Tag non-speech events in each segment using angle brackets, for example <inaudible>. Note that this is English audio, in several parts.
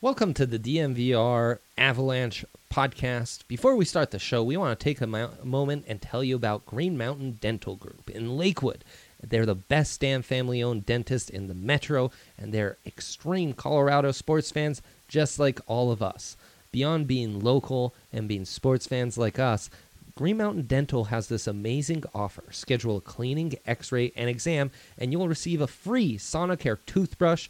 Welcome to the DNVR Avalanche podcast. Before we start the show, we want to take a mo- moment and tell you about Green Mountain Dental Group in Lakewood. They're the best Stam family owned dentist in the metro, and they're extreme Colorado sports fans just like all of us. Beyond being local and being sports fans like us, Green Mountain Dental has this amazing offer. Schedule a cleaning, x ray, and exam, and you'll receive a free Sonicare toothbrush.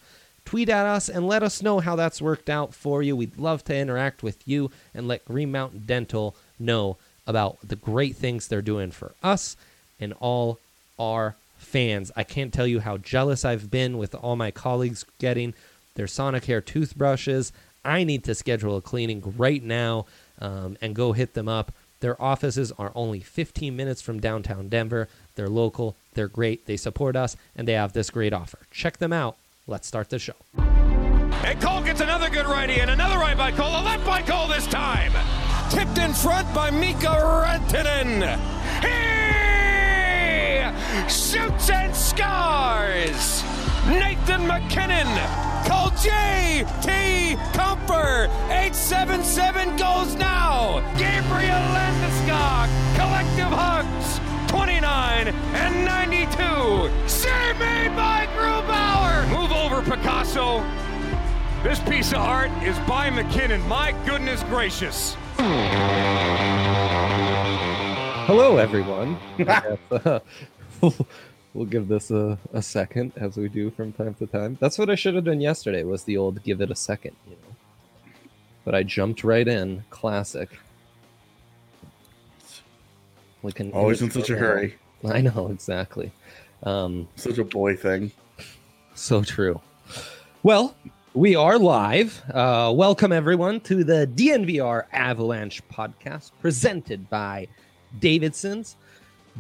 Tweet at us and let us know how that's worked out for you. We'd love to interact with you and let Green Mountain Dental know about the great things they're doing for us and all our fans. I can't tell you how jealous I've been with all my colleagues getting their Sonicare toothbrushes. I need to schedule a cleaning right now um, and go hit them up. Their offices are only 15 minutes from downtown Denver. They're local, they're great, they support us, and they have this great offer. Check them out. Let's start the show. And Cole gets another good righty and another right by Cole. A left by Cole this time. Tipped in front by Mikko Rantanen. He shoots and scores. Nathan MacKinnon. Cole J.T. Compher. 877 goes now. Gabriel Landeskog. Collective hugs. 29 and 92. Save made by Grubauer. Move over, Picasso. This piece of art is by MacKinnon. My goodness gracious. Hello, everyone. <laughs> Guess, uh, <laughs> we'll give this a, a second, as we do from time to time. That's what I should have done yesterday. Was the old give it a second, you know. But I jumped right in. Classic. Like an Always in such a hurry. I know exactly. Um, Such a boy thing. So true. Well, we are live. Uh, welcome, everyone, to the DNVR Avalanche podcast presented by Davidson's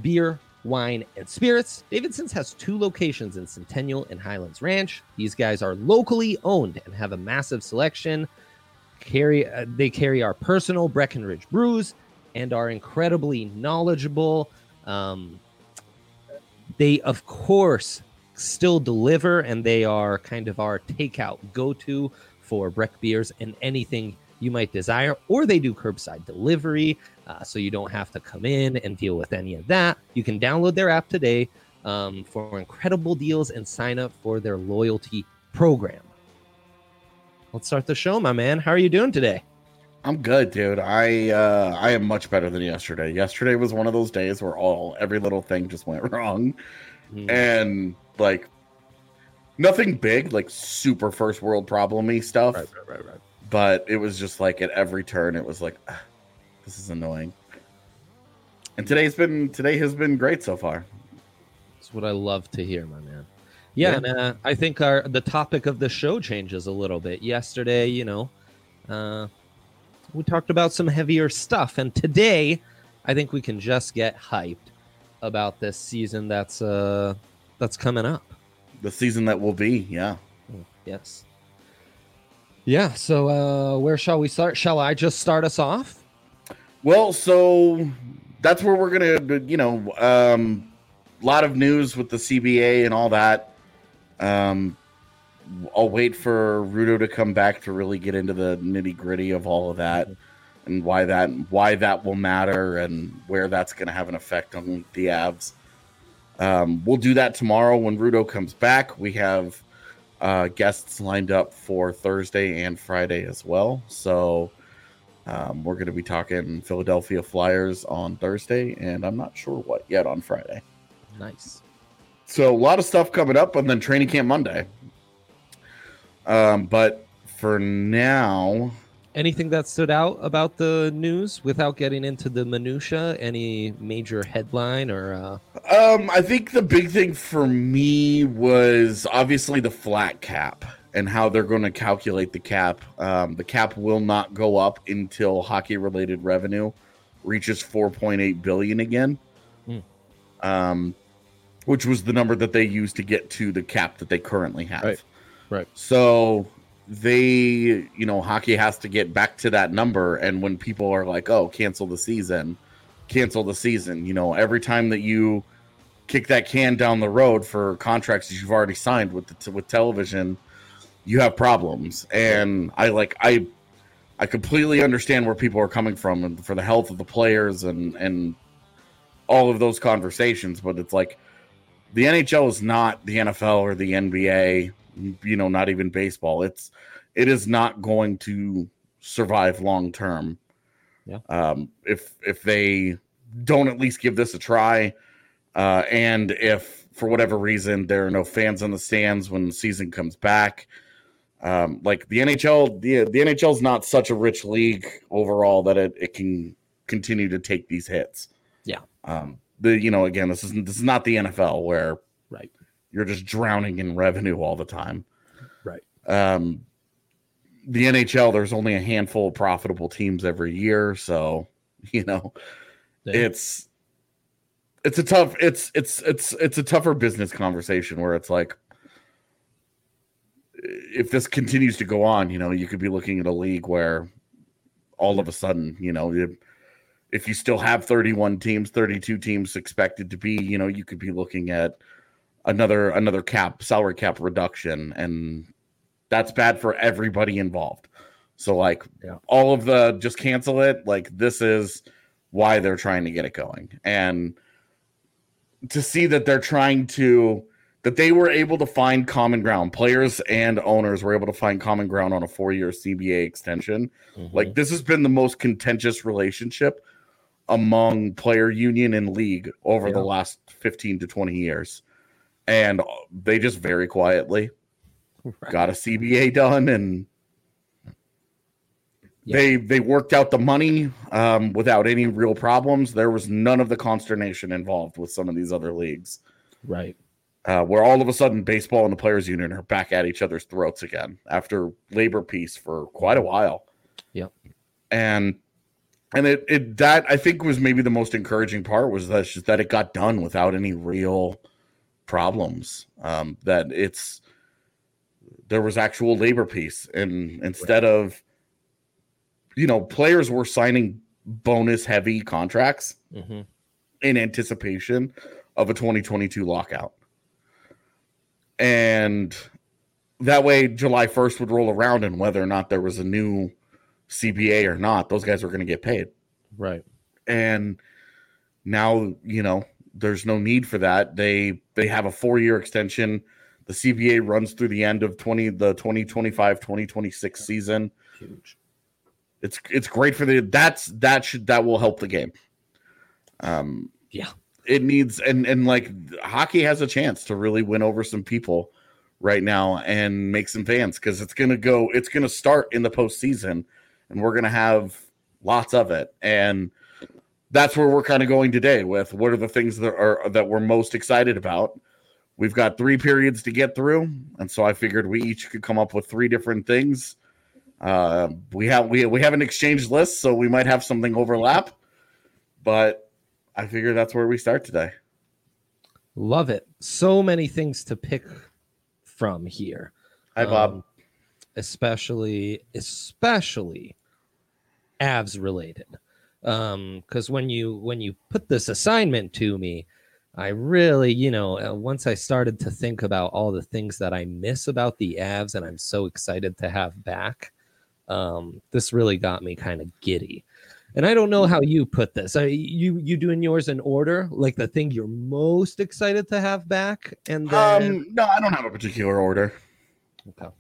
Beer, Wine, and Spirits. Davidson's has two locations in Centennial and Highlands Ranch. These guys are locally owned and have a massive selection. Carry uh, They carry our personal Breckenridge brews and are incredibly knowledgeable. Um, they, of course, still deliver and they are kind of our takeout go-to for Breck beers and anything you might desire or they do curbside delivery uh, so you don't have to come in and deal with any of that you can download their app today um, for incredible deals and sign up for their loyalty program let's start the show my man how are you doing today I'm good, dude. I uh I am much better than yesterday. Yesterday was one of those days where all every little thing just went <laughs> wrong. Mm, And like nothing big, like super first world problemy stuff. right right right But it was just like at every turn it was like "Ah, this is annoying. And today's been today has been great so far. That's what I love to hear, my man. Yeah, Yeah. and uh, I think our the topic of the show changes a little bit. Yesterday, you know, uh, we talked about some heavier stuff, and today, I think we can just get hyped about this season that's uh that's coming up. The season that will be, yeah. Yes. Yeah. So, uh, where shall we start? Shall I just start us off? Well, so that's where we're gonna, you know, um, a lot of news with the CBA and all that. Um, I'll wait for Rudo to come back to really get into the nitty gritty of all of that and why that why that will matter and where that's going to have an effect on the Avs. Um, we'll do that tomorrow when Rudo comes back. We have uh, guests lined up for Thursday and Friday as well. So um, we're going to be talking Philadelphia Flyers on Thursday, and I'm not sure what yet on Friday. Nice. So a lot of stuff coming up, and then training camp Monday. Um, but for now, Anything that stood out about the news without getting into the minutia? Any major headline or? Uh... um, I think the big thing for me was obviously the flat cap and how they're going to calculate the cap. Um, the cap will not go up until hockey-related revenue reaches 4.8 billion again. Hmm. Um, which was the number that they used to get to the cap that they currently have. Right. Right. So they, you know, hockey has to get back to that number. And when people are like, oh, cancel the season, cancel the season, you know, every time that you kick that can down the road for contracts that you've already signed with the, with television, you have problems. And I like I I completely understand where people are coming from and for the health of the players and and all of those conversations, but it's like the NHL is not the NFL or the NBA, you know, not even baseball. It's it is not going to survive long term. Yeah. Um, if if they don't at least give this a try, uh, and if for whatever reason there are no fans in the stands when the season comes back, um, like the NHL, the the NHL is not such a rich league overall that it, it can continue to take these hits. Yeah. Um, the you know again this is this is not the NFL where Right. You're just drowning in revenue all the time. Right. Um, the NHL, there's only a handful of profitable teams every year, so you know Yeah. it's it's a tough it's it's it's it's a tougher business conversation where it's like if this continues to go on, you know, you could be looking at a league where all of a sudden, you know, if you still have 31 teams, 32 teams expected to be, you know, you could be looking at another another cap salary cap reduction and that's bad for everybody involved. So like Yeah. all of the just cancel it, like this is why they're trying to get it going. And to see that they're trying to that they were able to find common ground. Players and owners were able to find common ground on a four-year CBA extension. Mhm. Like this has been the most contentious relationship among player union and league over the last 15 to 20 years. And they just very quietly Right. got a CBA done and Yeah. they they worked out the money um, without any real problems. There was none of the consternation involved with some of these other leagues, right. uh, where all of a sudden baseball and the players union are back at each other's throats again after labor peace for quite a while. Yep. and and it it that I think was maybe the most encouraging part was that just that it got done without any real problems. Um, that it's there was actual labor peace, and instead of you know players were signing bonus heavy contracts hmm in anticipation of a 2022 lockout. And that way, July 1st would roll around, and whether or not there was a new CBA or not, those guys were going to get paid. Right. And now, you know, there's no need for that. They they have a four year extension. The CBA runs through the end of 20 the 2025 2026 season. Huge. It's it's great for the that's that should that will help the game. Um Yeah. It needs and and like hockey has a chance to really win over some people right now and make some fans because it's gonna go it's gonna start in the postseason and we're gonna have lots of it. And that's where we're kind of going today with what are the things that are that we're most excited about. We've got three periods to get through, and so I figured we each could come up with three different things. Uh, we have we we haven't exchanged lists, so we might have something overlap, but I figure that's where we start today. Love it. So many things to pick from here. Hi, Bob. Um, especially, especially Avs related. Um, because when you when you put this assignment to me, I really, you know, uh, once I started to think about all the things that I miss about the Avs and I'm so excited to have back, um, this really got me kind of giddy. And I don't know how you put this. Are you you doing yours in order, like the thing you're most excited to have back, and then Um, no, I don't have a particular order. Okay.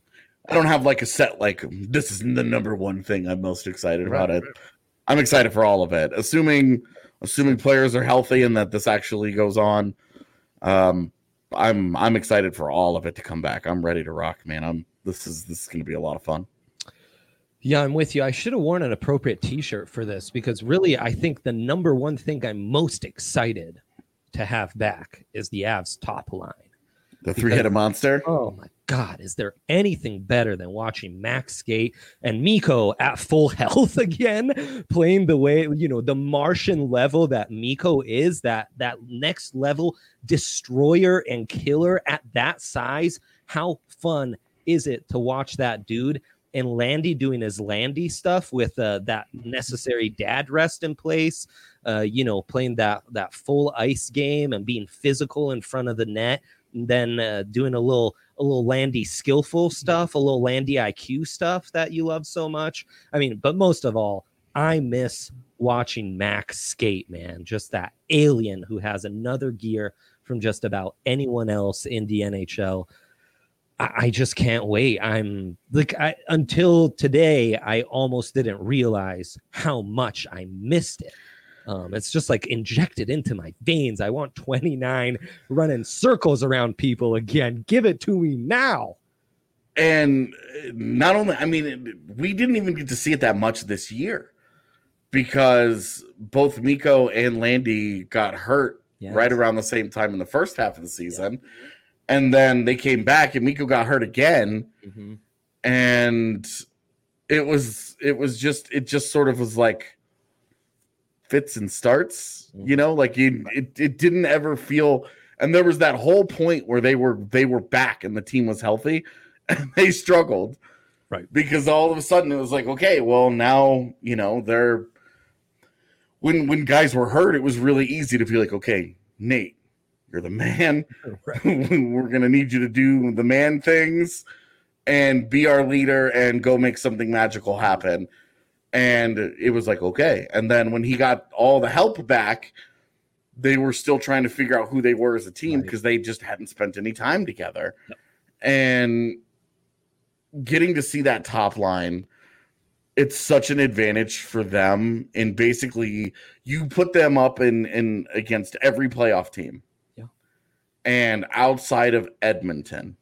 I don't have like a set like this is the number one thing I'm most excited about Right, it. I'm excited for all of it, assuming assuming players are healthy and that this actually goes on. Um, I'm I'm excited for all of it to come back. I'm ready to rock, man. I'm this is this is going to be a lot of fun. Yeah, I'm with you. I should have worn an appropriate t-shirt for this because really I think the number one thing I'm most excited to have back is the Avs top line. The three-headed monster. Oh my god, is there anything better than watching Max skate and Mikko at full <laughs> health again, playing the way, you know, the Martian level that Mikko is, that that next level destroyer and killer at that size. How fun is it to watch that dude and Landy doing his Landy stuff with uh, that necessary dad rest in place, uh, you know, playing that that full ice game and being physical in front of the net. And then uh, doing a little a little Landy skillful stuff, a little Landy IQ stuff that you love so much. I mean, but most of all, I miss watching Max skate, man. Just that alien who has another gear from just about anyone else in the NHL. I, I just can't wait. I'm like, I, until today, I almost didn't realize how much I missed it. Um, it's just like injected into my veins. I want 29 running circles around people again. Give it to me now. And uh, not only, I mean, we didn't even get to see it that much this year because both Mikko and Landy got hurt yes. right around the same time in the first half of the season. And then they came back and Mikko got hurt again. Mm-hmm. And it was it was just it just sort of was like fits and starts, mm-hmm. you know, like you, it, it didn't ever feel and there was that whole point where they were they were back and the team was healthy <laughs> and they struggled. Right. Because all of a sudden it was like, okay, well now, you know, they're when when guys were hurt, it was really easy to be like, okay, Nate, you're the man. <laughs> Right. <laughs> we're gonna need you to do the man things and be our leader and go make something magical happen. And it was like, okay. And then when he got all the help back, they were still trying to figure out who they were as a team because right. they just hadn't spent any time together. And getting to see that top line it's such an advantage for them and basically you put them up in in against every playoff team yeah and outside of edmonton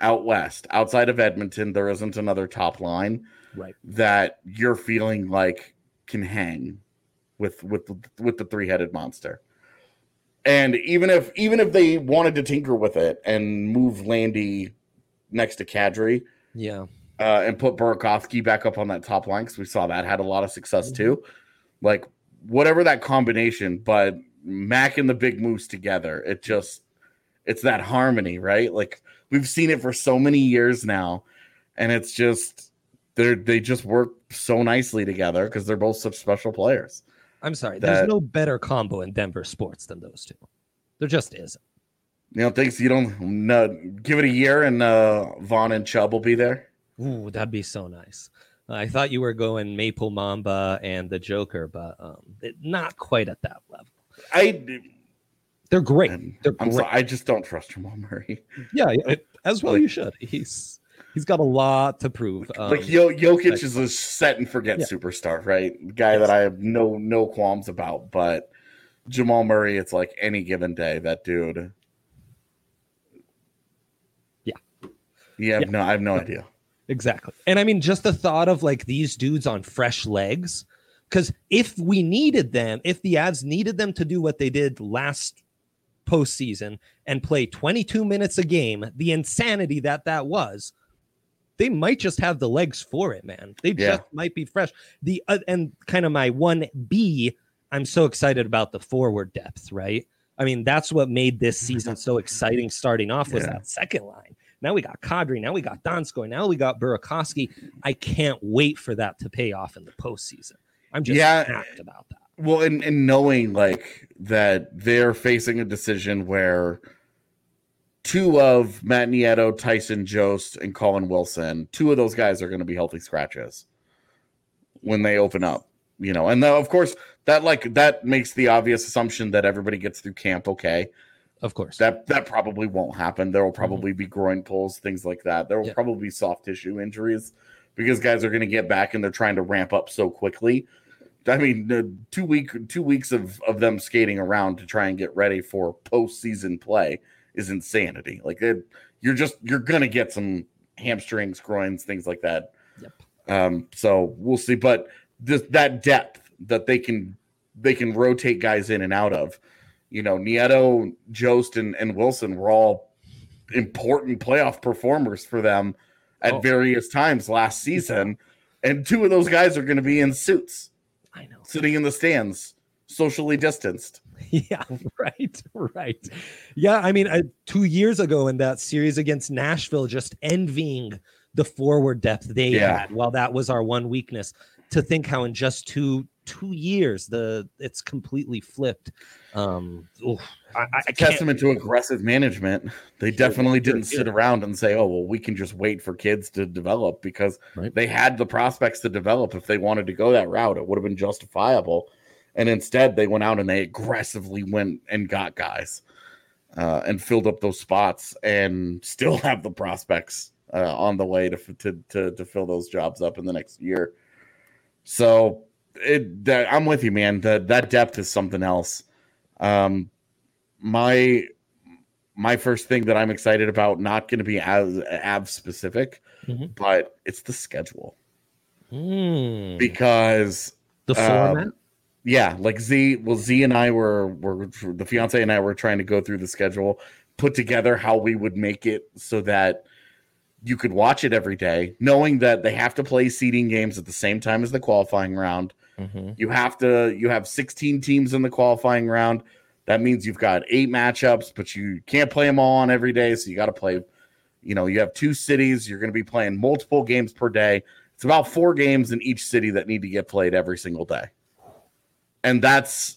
out west outside of edmonton there isn't another top line right that you're feeling like can hang with with with the three-headed monster and even if even if they wanted to tinker with it and move landy next to kadri yeah uh, and put Burakovsky back up on that top line because we saw that had a lot of success mm-hmm. too. Like whatever that combination, but Mac and the big Moose together, it just it's that harmony, right? Like we've seen it for so many years now, and it's just they they just work so nicely together because they're both such special players. I'm sorry, that, there's no better combo in Denver sports than those two. There just isn't. You know, thinks you don't uh, give it a year and uh, Von and Chubb will be there. Ooh, that'd be so nice. I thought you were going Maple Mamba and the Joker, but um, it, not quite at that level. I they're great. They're I'm great. Sorry, I just don't trust Jamal Murray. Yeah, <laughs> as well like, you should. He's he's got a lot to prove. Um, like Yo, Jokic is a set and forget yeah. superstar, right? Guy yes. that I have no no qualms about, but Jamal Murray, it's like any given day that dude. Yeah. Yeah, yeah. no, I have no idea. Exactly. And I mean, just the thought of like these dudes on fresh legs, because if we needed them, if the Avs needed them to do what they did last postseason and play 22 minutes a game, the insanity that that was, they might just have the legs for it, man. They yeah. just might be fresh. The uh, and kind of my one B, I'm so excited about the forward depth, right? I mean, that's what made this season so exciting starting off was yeah. that second line. Now we got Kadri. Now we got Donskoy. Now we got Burakovsky. I can't wait for that to pay off in the postseason. I'm just yeah, about that. Well, and, and knowing like that they're facing a decision where two of Matt Nieto, Tyson Jost, and Colin Wilson, two of those guys are going to be healthy scratches when they open up. You know, and now of course that like that makes the obvious assumption that everybody gets through camp okay. Of course. That that probably won't happen. There will mm-hmm. probably mm-hmm. be groin pulls, things like that. There will yeah. probably be soft tissue injuries because guys are going to get back and they're trying to ramp up so quickly. I mean, two week two weeks of of them skating around to try and get ready for postseason play is insanity. Like it, you're just you're gonna get some hamstrings, groins, things like that. Yep. Um, so we'll see, but this that depth that they can they can rotate guys in and out of you know, Nieto, Jost, and, and Wilson were all important playoff performers for them at oh. various times last season. And two of those guys are going to be in suits. I know. Sitting in the stands, socially distanced. <laughs> Yeah, <laughs> right, right. Yeah, I mean, uh, two years ago in that series against Nashville, just envying the forward depth they yeah. had. Well, that was our one weakness, to think how in just two two years the it's completely flipped. Um, oof, I, I It's a can't- testament to aggressive management. They definitely didn't sit around and say, "Oh, well, we can just wait for kids to develop," because Right. they had the prospects to develop. If they wanted to go that route, it would have been justifiable. And instead, they went out and they aggressively went and got guys uh, and filled up those spots, and still <laughs> have the prospects uh, on the way to, to to to fill those jobs up in the next year. So, it that, I'm with you, man. That that depth is something else. Um, my my first thing that I'm excited about not going to be as ab specific, Mhm. but it's the schedule Mm, because the um, format. Yeah, like Z, well, Z and I were were the fiance and I were trying to go through the schedule, put together how we would make it so that you could watch it every day, knowing that they have to play seeding games at the same time as the qualifying round. Mhm. You have to you have 16 teams in the qualifying round. That means you've got eight matchups, but you can't play them all on every day. So you got to play, you know, you have two cities. You're going to be playing multiple games per day. It's about four games in each city that need to get played every single day. And that's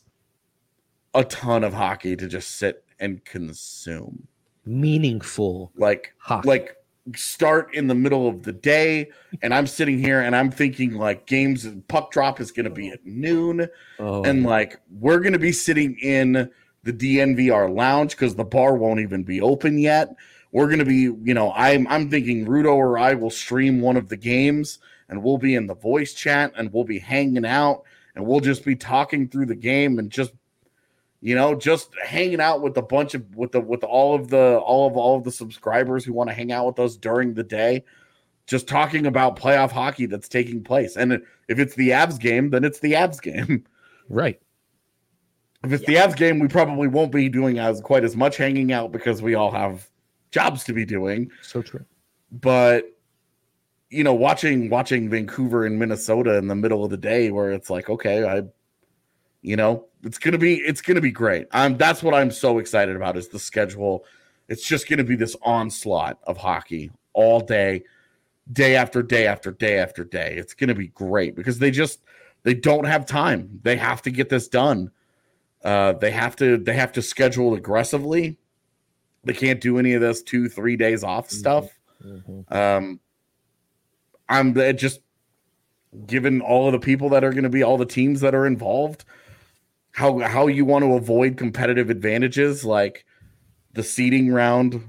a ton of hockey to just sit and consume. Meaningful Like, hockey. like start in the middle of the day and i'm sitting here and i'm thinking like games puck drop is going to be at noon oh, and like we're going to be sitting in the DNVR lounge because the bar won't even be open yet. We're going to be, you know, I'm I'm thinking Rudo or I will stream one of the games and we'll be in the voice chat and we'll be hanging out and we'll just be talking through the game and just you know just hanging out with a bunch of with the with all of the all of all of the subscribers who want to hang out with us during the day just talking about playoff hockey that's taking place and if it's the Avs game then it's the Avs game <laughs> right. if it's the Avs game, we probably won't be doing as quite as much hanging out because we all have jobs to be doing. So true. But you know, watching watching Vancouver and Minnesota in the middle of the day, where it's like, okay, I, you know, it's gonna be it's gonna be great. I'm that's what I'm so excited about is the schedule. It's just gonna be this onslaught of hockey all day, day after day after day after day. It's gonna be great because they just they don't have time. They have to get this done. Uh, they have to they have to schedule aggressively. They can't do any of this two three days off stuff. Mhm. Um, I'm just given all of the people that are going to be all the teams that are involved, how how you want to avoid competitive advantages like the seeding round,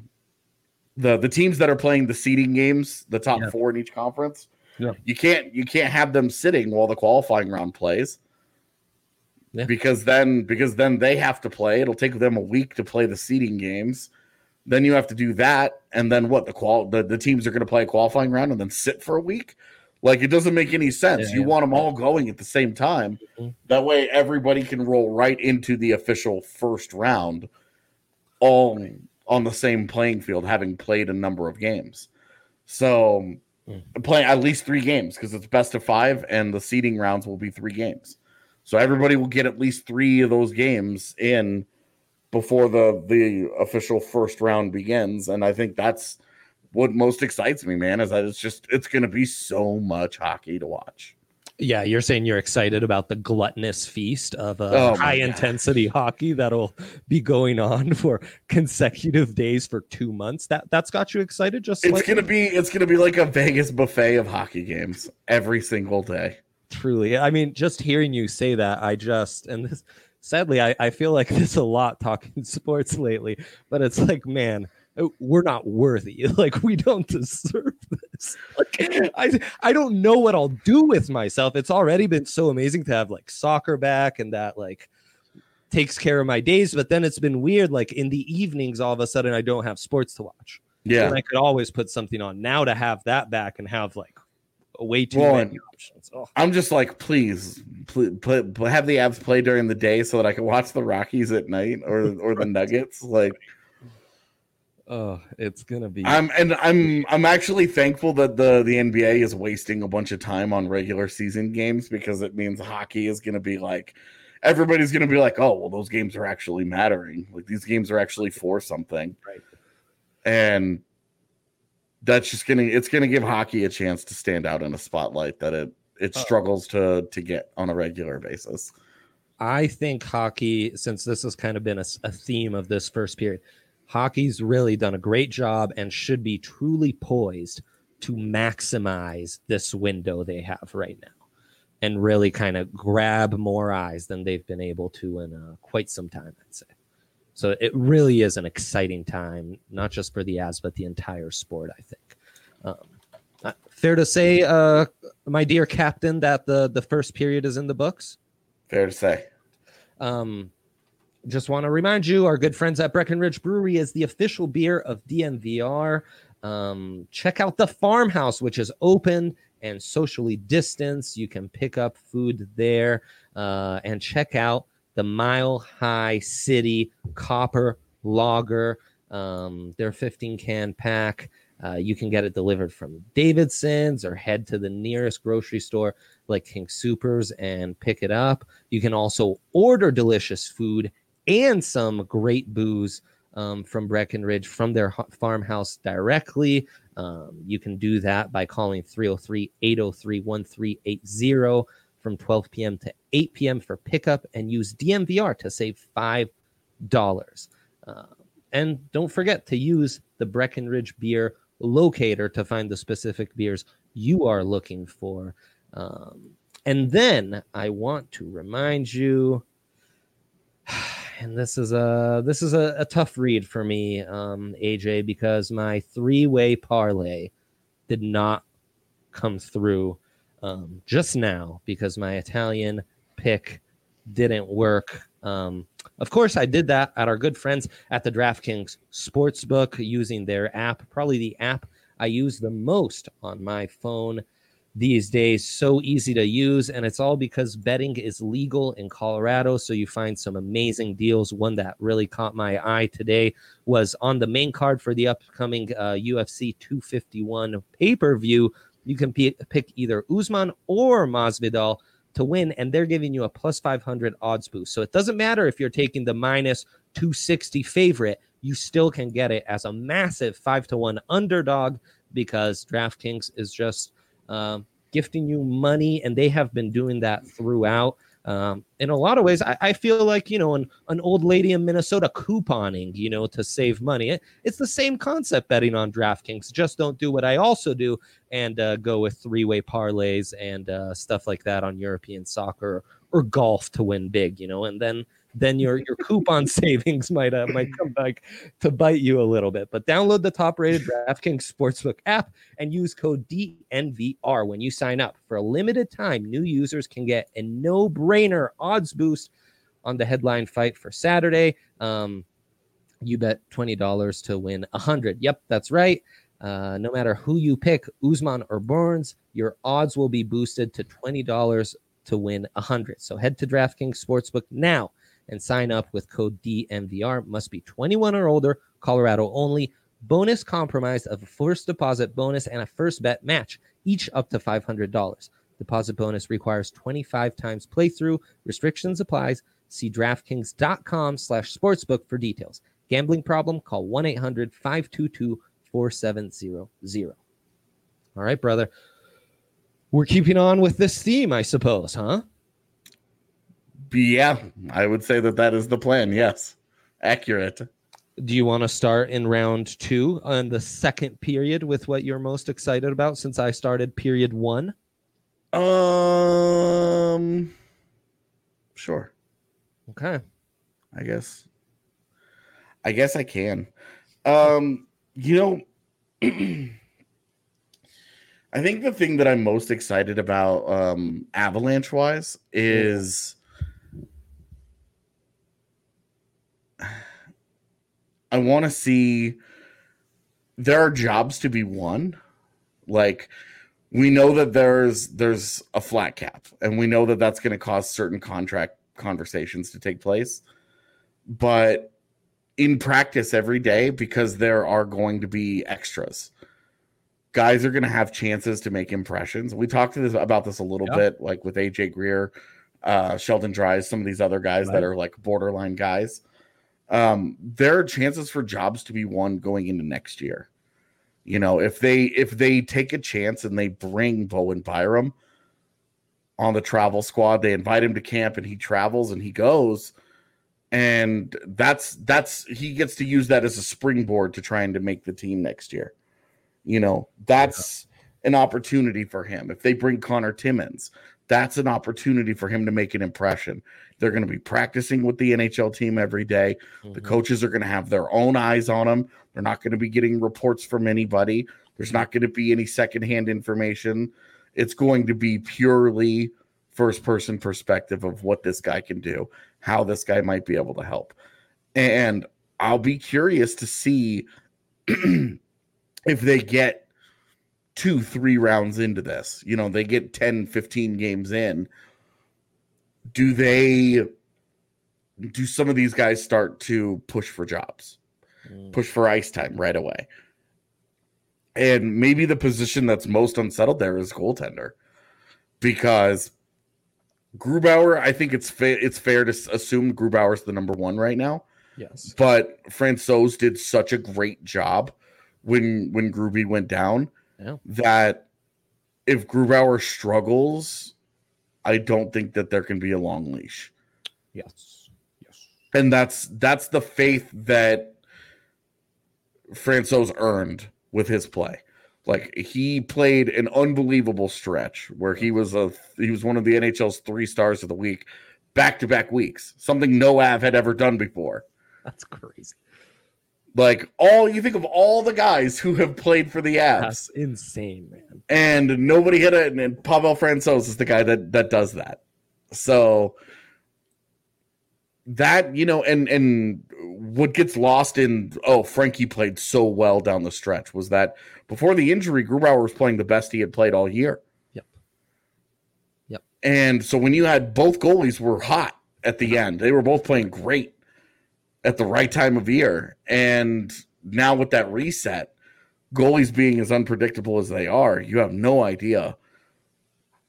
the the teams that are playing the seeding games, the top Yeah. four in each conference. Yeah. You can't you can't have them sitting while the qualifying round plays. Yeah. Because then because then they have to play. It'll take them a week to play the seeding games. Then you have to do that, and then what? The qual the, the teams are going to play a qualifying round and then sit for a week. Like it doesn't make any sense. Yeah, you yeah. want them all going at the same time. Mhm. That way, everybody can roll right into the official first round, all on the same playing field, having played a number of games. So, Mm. playing at least three games because it's best of five, and the seeding rounds will be three games. So everybody will get at least three of those games in before the the official first round begins, and I think that's what most excites me, man. Is that it's just it's going to be so much hockey to watch. Yeah, you're saying you're excited about the gluttonous feast of uh, Oh high intensity hockey that'll be going on <laughs> for consecutive days for two months. That that's got you excited. Just It's slightly? gonna be it's gonna be like a Vegas buffet of hockey games every single day. truly. I mean, just hearing you say that, I just and this sadly, I, I feel like <laughs> this a lot talking <laughs> sports lately. But it's like, man, uh, we're not worthy. <laughs> Like we don't deserve this. Like I I don't know what I'll do with myself. It's already been so amazing to have like soccer back and that like takes care of my days. But then it's been weird. Like in the evenings, all of a sudden I don't have sports to watch. Yeah, And I could always put something on. Now to have that back and have like way too Well, many options. Oh. I'm just like, please, please put, put have the Avs play during the day so that I can watch the Rockies at night or or the <laughs> Nuggets. Like Oh, it's gonna be. I'm and I'm I'm actually thankful that the the NBA is wasting a bunch of time on regular season games because it means hockey is going to be like everybody's going to be like, oh, well, those games are actually mattering. Like these games are actually for something, Right. and that's just gonna it's gonna give hockey a chance to stand out in a spotlight that it it Oh. struggles to to get on a regular basis. I think hockey, since this has kind of been a theme of this first period, hockey's really done a great job and should be truly poised to maximize this window they have right now and really kind of grab more eyes than they've been able to in uh, quite some time, I'd say. So it really is an exciting time, not just for the Avs, but the entire sport, I think. Um, uh, fair to say, uh, my dear captain, that the, the first period is in the books? Fair to say. Um, just want to remind you, our good friends at Breckenridge Brewery is the official beer of DNVR. Um, check out the farmhouse, which is open and socially distanced. You can pick up food there uh, and check out the Mile High City Copper Lager. Um, their 15 can pack. Uh, you can get it delivered from Davidson's or head to the nearest grocery store like King Soopers and pick it up. You can also order delicious food and some great booze um, from Breckenridge from their farmhouse directly. Um, you can do that by calling 303 803 1380 from 12 p.m. to 8 p.m. for pickup and use DNVR to save $5. Uh, and don't forget to use the Breckenridge beer locator to find the specific beers you are looking for. Um, and then I want to remind you, <sighs> and this is a this is a, a tough read for me, um, AJ, because my three way parlay did not come through um, just now because my Italian pick didn't work. Um, of course, I did that at our good friends at the DraftKings Sportsbook using their app, probably the app I use the most on my phone these days. So easy to use, and it's all because betting is legal in Colorado. So you find some amazing deals. One that really caught my eye today was on the main card for the upcoming uh, UFC 251 pay per view. You can p- pick either Usman or Masvidal to win, and they're giving you a plus 500 odds boost. So it doesn't matter if you're taking the minus 260 favorite, you still can get it as a massive five to one underdog because DraftKings is just um, gifting you money, and they have been doing that throughout. Um, in a lot of ways, I, I feel like you know an, an old lady in Minnesota couponing, you know, to save money. It, it's the same concept betting on DraftKings. Just don't do what I also do and uh, go with three-way parlays and uh, stuff like that on European soccer or golf to win big, you know, and then then your your coupon <laughs> savings might uh, might come back to bite you a little bit. But download the top-rated DraftKings Sportsbook app and use code DNVR when you sign up. For a limited time, new users can get a no-brainer odds boost on the headline fight for Saturday. Um, you bet twenty dollars to win a hundred. Yep, that's right. Uh, no matter who you pick, Usman or Burns, your odds will be boosted to twenty dollars to win a hundred. So head to DraftKings Sportsbook now and sign up with code DNVR. Must be 21 or older, Colorado only. Bonus compromise of a first deposit bonus and a first bet match, each up to $500. Deposit bonus requires 25 times playthrough. Restrictions applies. See DraftKings.com slash sportsbook for details. Gambling problem? Call 1-800-522-4700. All right, brother. We're keeping on with this theme, I suppose, huh? Yeah, I would say that that is the plan. Yes, accurate. Do you want to start in round two on the second period with what you're most excited about since I started period one? Um, sure. Okay. I guess. I guess I can. Um, you know, <clears throat> I think the thing that I'm most excited about, um, Avalanche wise, is I want to see there are jobs to be won. Like we know that there's there's a flat cap, and we know that that's going to cause certain contract conversations to take place. But in practice every day, because there are going to be extras, guys are going to have chances to make impressions. We talked to this about this a little Yeah. bit, like with AJ Greer, uh, Sheldon Dries, some of these other guys Right. that are like borderline guys. Um, there are chances for jobs to be won going into next year. You know, if they if they take a chance and they bring Bowen Byram, on the travel squad. They invite him to camp and he travels and he goes. And that's that's he gets to use that as a springboard to trying to make the team next year. You know, that's yeah. an opportunity for him. If they bring Connor Timmins, that's an opportunity for him to make an impression. They're going to be practicing with the NHL team every day. Mm-hmm. The coaches are going to have their own eyes on him. They're not going to be getting reports from anybody. There's not going to be any secondhand information. It's going to be purely first person perspective of what this guy can do, how this guy might be able to help. And I'll be curious to see <clears throat> if they get two, three rounds into this. You know, they get 10, 15 games in do they do some of these guys start to push for jobs, mm. push for ice time right away? And maybe the position that's most unsettled there is goaltender because Grubauer, I think it's fa- it's fair to assume Grubauer's the number one right now. Yes. But Francouz did such a great job when when Groovy went down yeah. that if Grubauer struggles, I don't think that there can be a long leash. Yes. Yes. And that's that's the faith that Francouz earned with his play. Like he played an unbelievable stretch where he was a he was one of the NHL's three stars of the week, back to back weeks. Something no Av had ever done before. That's crazy. Like all you think of all the guys who have played for the Avs. That's insane, man. And nobody hit it. And Pavel Francouz is the guy that that does that. So that you know, and and what gets lost in oh Frankie played so well down the stretch was that before the injury, Grubauer was playing the best he had played all year. Yep. Yep. And so when you had both goalies were hot at the end, they were both playing great at the right time of year. And now with that reset, goalies being as unpredictable as they are, you have no idea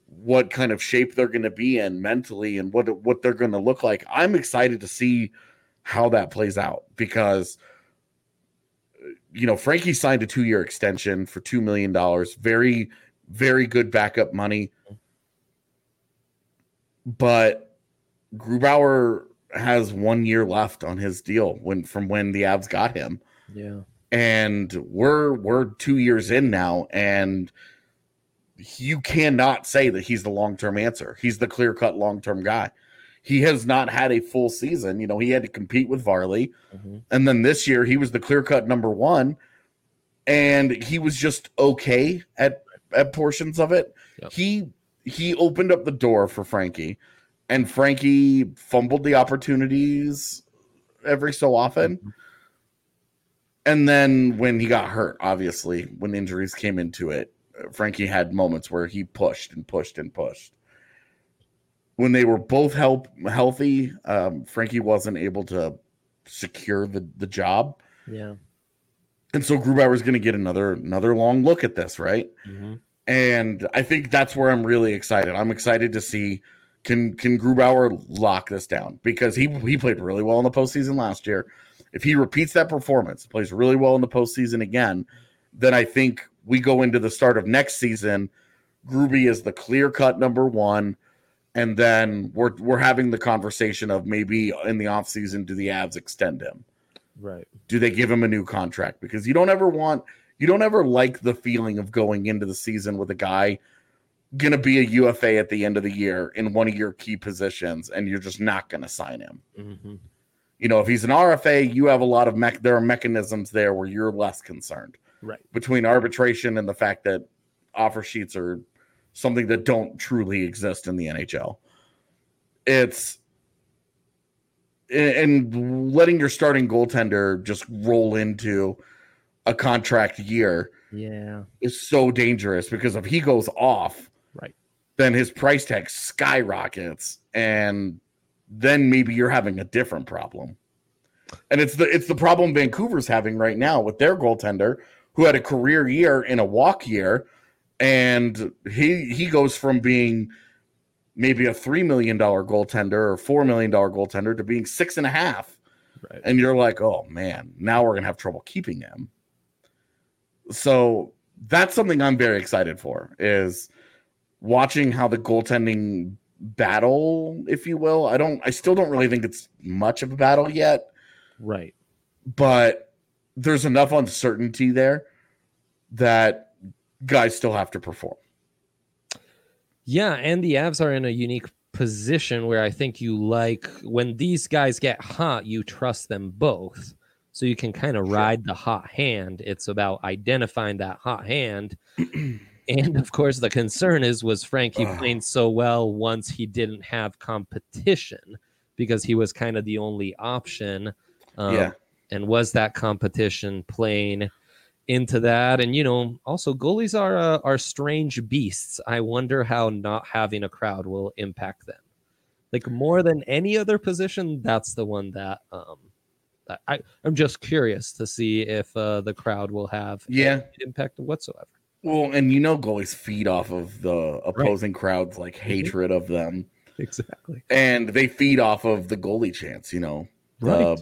what kind of shape they're going to be in mentally and what what they're going to look like. I'm excited to see how that plays out because you know Frankie signed a 2-year extension for 2 million dollars. Very very good backup money. But Grubauer has one year left on his deal when from when the Avs got him. Yeah. And we're we're two years in now, and you cannot say that he's the long term answer. He's the clear cut long term guy. He has not had a full season. You know, he had to compete with Varley, mm-hmm. and then this year he was the clear cut number one, and he was just okay at at portions of it. Yep. He he opened up the door for Frankie and Frankie fumbled the opportunities every so often. Mm-hmm. And then when he got hurt, obviously, when injuries came into it, Frankie had moments where he pushed and pushed and pushed. When they were both help healthy, um, Frankie wasn't able to secure the, the job. Yeah. And so Grubauer is going to get another another long look at this, right? Mm-hmm. And I think that's where I'm really excited. I'm excited to see can can Grubauer lock this down because he he played really well in the postseason last year. If he repeats that performance, plays really well in the postseason again, then I think we go into the start of next season. Gruby is the clear cut number one, and then we're we're having the conversation of maybe in the offseason, do the Avs extend him? Right. Do they give him a new contract? Because you don't ever want you don't ever like the feeling of going into the season with a guy going to be a UFA at the end of the year in one of your key positions, and you're just not going to sign him. Mm-hmm. You know, if he's an RFA, you have a lot of mech. There are mechanisms there where you're less concerned, right? Between arbitration and the fact that offer sheets are something that don't truly exist in the NHL. It's and letting your starting goaltender just roll into a contract year yeah is so dangerous because if he goes off. Then his price tag skyrockets, and then maybe you're having a different problem. And it's the it's the problem Vancouver's having right now with their goaltender who had a career year in a walk year, and he he goes from being maybe a three million dollar goaltender or four million dollar goaltender to being six and a half. Right. And you're like, oh man, now we're gonna have trouble keeping him. So that's something I'm very excited for. Is watching how the goaltending battle, if you will. I don't. I still don't really think it's much of a battle yet, Right. but there's enough uncertainty there that guys still have to perform. Yeah, and the Avs are in a unique position where I think you like when these guys get hot, you trust them both. So you can kind of ride the hot hand. It's about identifying that hot hand. <clears throat> and of course, the concern is was Frankie playing so well once he didn't have competition because he was kind of the only option. Um, yeah, and was that competition playing into that? And you know also goalies are uh, are strange beasts. I wonder how not having a crowd will impact them. Like more than any other position that's the one that um i i'm just curious to see if uh the crowd will have Yeah. any impact whatsoever well, and you know, goalies feed off of the opposing crowd's like hatred of them, exactly and they feed off of the goalie chance. You know, right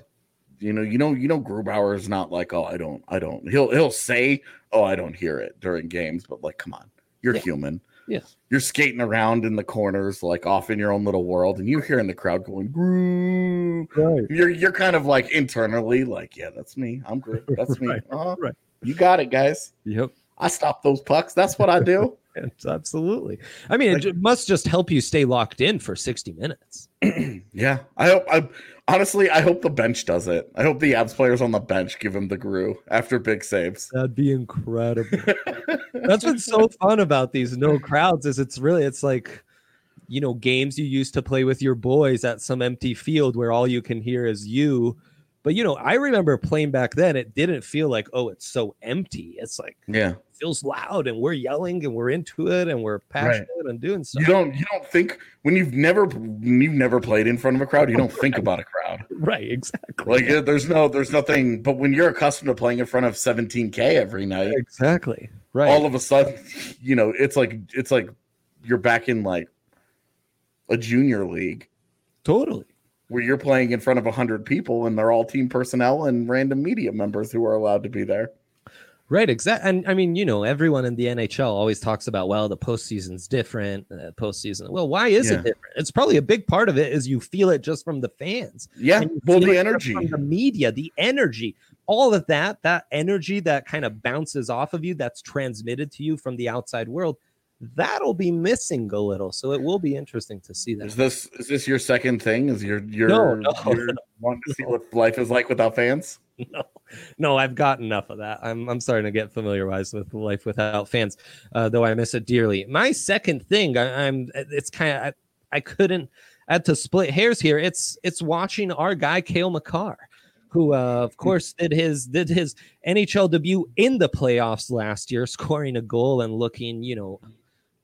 you know, you know, you know, Grubauer is not like, oh, I don't, I don't. He'll he'll say, oh, I don't hear it during games, but like, come on, you're Yeah. human. Yeah. You're skating around in the corners, like off in your own little world, and you hear in the crowd going, Groo. right You're you're kind of like internally, like, yeah, that's me. I'm good. That's <laughs> me. Right, Uh-huh. right. You got it, guys. yep I stop those pucks. That's what I do. <laughs> Absolutely i mean it Like- ju- must just help you stay locked in for 60 minutes <clears throat> yeah. I hope I honestly I hope the bench does it. I hope the Avs players on the bench give him the Gru after big saves. that'd be incredible <laughs> that's what's so fun about these no crowds is it's really it's like you know games you used to play with your boys at some empty field where all you can hear is you but you know i remember playing back then it didn't feel like oh it's so empty it's like yeah. Feels loud and we're yelling and we're into it and we're passionate and doing stuff You don't you don't think when you've never when you've never played in front of a crowd, you don't think <laughs> about a crowd. right exactly. Like there's no there's nothing but when you're accustomed to playing in front of 17k every night, exactly right. all of a sudden, you know, it's like it's like you're back in like a junior league. Totally. Where you're playing in front of 100 people and they're all team personnel and random media members who are allowed to be there. Right, exactly. And I mean, you know, everyone in the NHL always talks about, well, the postseason's different. Uh, postseason. Well, why is Yeah. it different? It's probably a big part of it is you feel it just from the fans. Yeah, well, the energy. from the media, the energy, all of that, that energy that kind of bounces off of you, that's transmitted to you from the outside world. That'll be missing a little, so it will be interesting to see Is that. this is this your second thing? Is your your No, no, you're <laughs> wanting to see what life is like without fans? <laughs> no, no, I've got enough of that. I'm I'm starting to get familiarized with life without fans, uh, though I miss it dearly. My second thing, I, I'm it's kind of I, I couldn't I had to split hairs here. It's it's watching our guy Cale Makar, who uh, of course did his did his NHL debut in the playoffs last year, scoring a goal and looking you know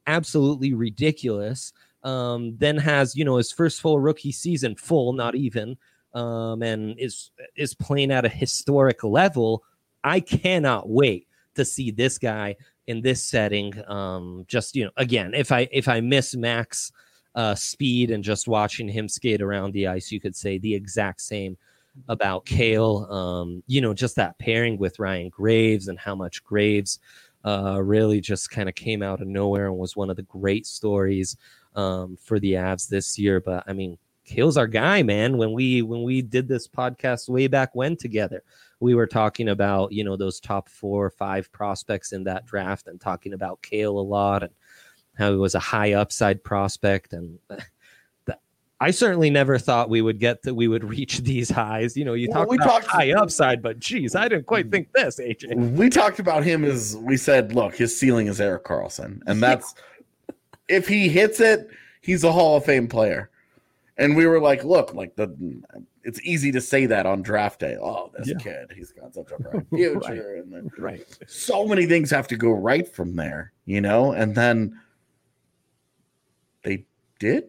absolutely ridiculous. Um, then has you know his first full rookie season, full, not even um, and is is playing at a historic level. I cannot wait to see this guy in this setting. Um, just you know, again, if I if I miss Max uh, speed and just watching him skate around the ice, you could say the exact same about Cale. Um, you know, just that pairing with Ryan Graves and how much Graves uh, really just kind of came out of nowhere and was one of the great stories um, for the Avs this year. But I mean, Cale's our guy, man. When we when we did this podcast way back when together, we were talking about you know those top four or five prospects in that draft and talking about Cale a lot and how he was a high upside prospect and. <laughs> I certainly never thought we would get that we would reach <laughs> these highs. You know, you Well, talk we about talked- high upside, but geez, I didn't quite think this, AJ. We talked about him as we said, look, his ceiling is Erik Karlsson. And that's if he hits it, he's a Hall of Fame player. And we were like, look, like the it's easy to say that on draft day. Oh, this Yeah. kid, he's got such a bright <laughs> future. And then Right. so many things have to go right from there, you know? And then they did.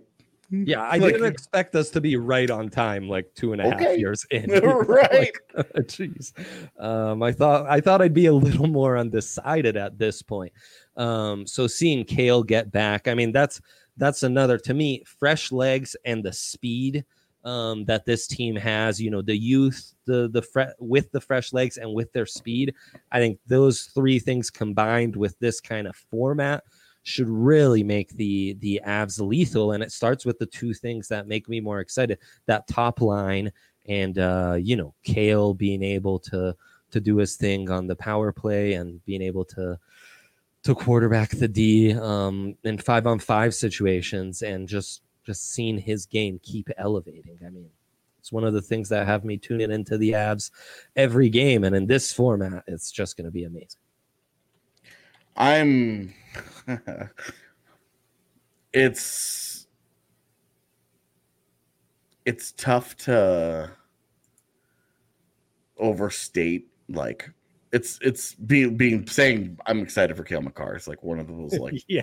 Yeah, I Like- didn't expect us to be right on time, like two and a half Okay. years in. <laughs> <laughs> right. Jeez, um, I thought I thought I'd be a little more undecided at this point. Um, so seeing Cale get back, I mean that's that's another to me fresh legs and the speed um, that this team has. You know, the youth, the the fre- with the fresh legs and with their speed. I think those three things combined with this kind of format should really make the the Avs lethal. And it starts with the two things that make me more excited: that top line, and uh, you know, Cale being able to to do his thing on the power play and being able to to quarterback the D um, in five on five situations and just just seeing his game keep elevating. I mean, it's one of the things that have me tuning into the Avs every game, and in this format, it's just going to be amazing. I'm. <laughs> it's it's tough to overstate like it's it's being being saying I'm excited for Cale Makar. It's like one of those like <laughs> yeah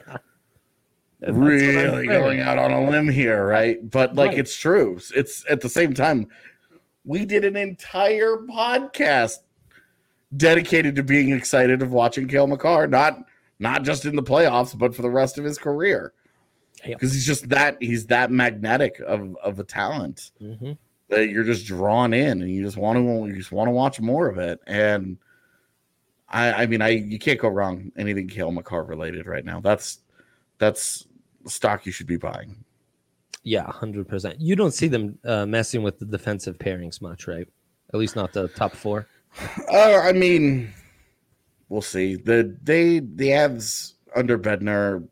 really going out on a limb here, right? But like Right. it's true. It's at the same time, we did an entire podcast dedicated to being excited of watching Cale Makar, not not just in the playoffs, but for the rest of his career. Yep. Because he's just that he's that magnetic of of a talent hmm that you're just drawn in and you just want to you just want to watch more of it. And I I mean I you can't go wrong anything Cale Makar related right now. That's that's stock you should be buying. Yeah, hundred percent. You don't see them uh, messing with the defensive pairings much, right? At least not the top four. Uh, I mean, we'll see. The they the Avs under Bednar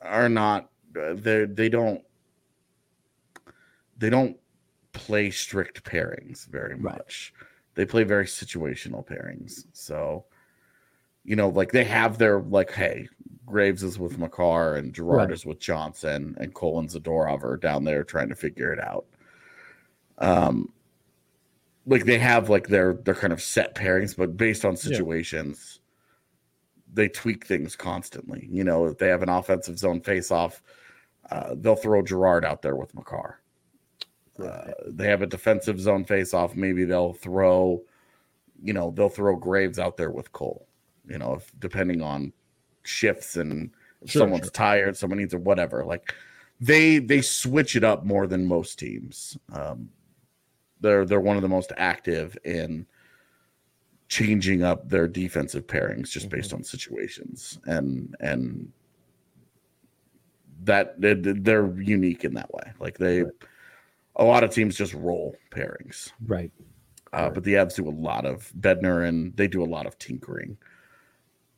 are not uh, they they don't they don't play strict pairings very Right. much. They play very situational pairings. So, you know, like they have their like, hey, Graves is with Makar and Girard Right. is with Johnson and Cole and Zadorov are down there trying to figure it out. Um, like they have like their their kind of set pairings, but based on situations, they tweak things constantly. You know, if they have an offensive zone face off, uh, they'll throw Girard out there with Makar. Uh, they have a defensive zone face off. Maybe they'll throw, you know, they'll throw Graves out there with Cole. You know, if depending on shifts and if Sure, someone's sure. tired, someone needs or whatever. Like they they switch it up more than most teams. Um, they're they're one of the most active in changing up their defensive pairings just based on situations and and that they- they're unique in that way. Like they, Right. a lot of teams just roll pairings, Right. uh, but the Avs do a lot of Bednar and they do a lot of tinkering.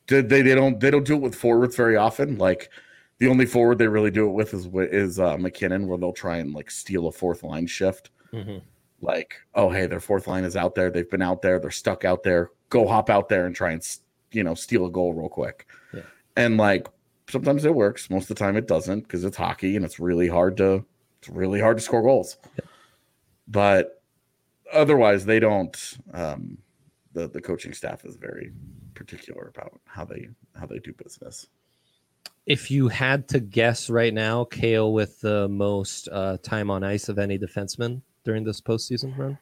They, they don't they don't do it with forwards very often. Like the only forward they really do it with is is uh, MacKinnon, where they'll try and like steal a fourth line shift. hmm Like, oh hey, their fourth line is out there. They've been out there. They're stuck out there. Go hop out there and try and you know steal a goal real quick. Yeah. And like sometimes it works. Most of the time it doesn't because it's hockey and it's really hard to it's really hard to score goals. But otherwise, they don't. Um, the the coaching staff is very particular about how they how they do business. If you had to guess right now, Cale with the most uh, time on ice of any defenseman during this postseason run.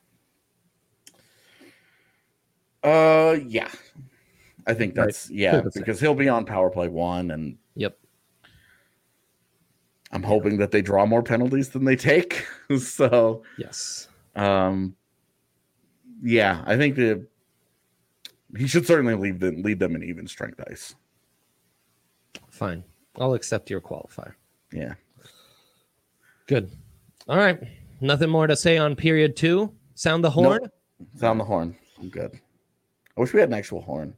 Uh, yeah, I think Right. that's yeah to say. because he'll be on power play one, and Yep. I'm hoping that they draw more penalties than they take. <laughs> so, Yes. um, yeah, I think that he should certainly lead them lead them in even strength ice. Fine. I'll accept your qualifier. Yeah. Good. All right. Nothing more to say on period two. Sound the horn. Sound the horn. I'm good. I wish we had an actual horn.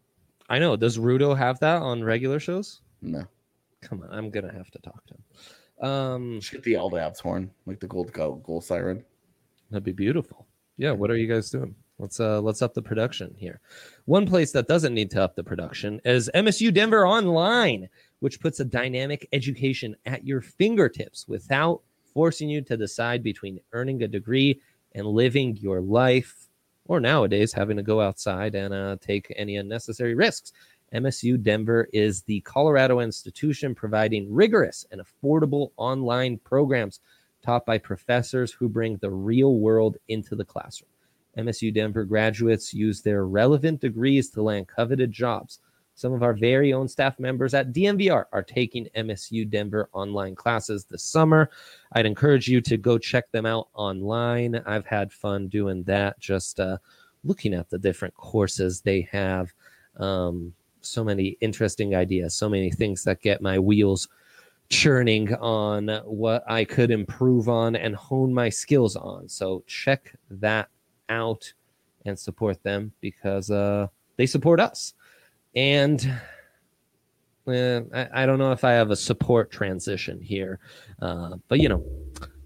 I know. Does Rudo have that on regular shows? No. Come on, I'm gonna have to talk to him. Um, Should get the Aldabs horn, like the gold goal, goal siren. that'd be beautiful. Yeah, what are you guys doing? Let's uh let's up the production here. One place that doesn't need to up the production is MSU Denver Online, which puts a dynamic education at your fingertips without forcing you to decide between earning a degree and living your life, or nowadays having to go outside and uh, take any unnecessary risks. MSU Denver is the Colorado institution providing rigorous and affordable online programs taught by professors who bring the real world into the classroom. MSU Denver graduates use their relevant degrees to land coveted jobs. Some of our very own staff members at DNVR are taking MSU Denver online classes this summer. I'd encourage you to go check them out online. I've had fun doing that, just uh, looking at the different courses they have. Um, so many interesting ideas, so many things that get my wheels churning on what I could improve on and hone my skills on. So check that out and support them because uh, they support us. And uh, I, I, don't know if I have a support transition here, uh, but you know,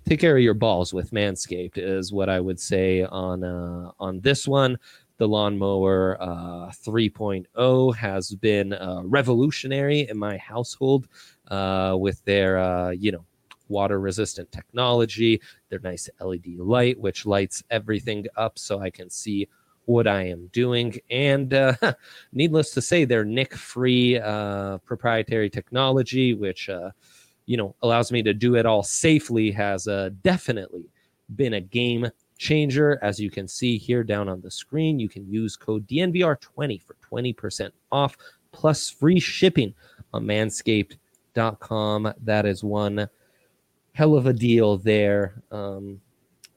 take care of your balls with Manscaped is what I would say on uh, on this one. The lawnmower uh, 3.0 has been uh, revolutionary in my household uh, with their you know water resistant technology, their nice LED light, which lights everything up so I can see what I am doing. And uh, <laughs> needless to say, their nick free uh, proprietary technology, which, uh, you know, allows me to do it all safely, has uh, definitely been a game changer. As you can see here down on the screen, you can use code DNVR20 for 20% off plus free shipping on manscaped.com. That is one hell of a deal there. Um,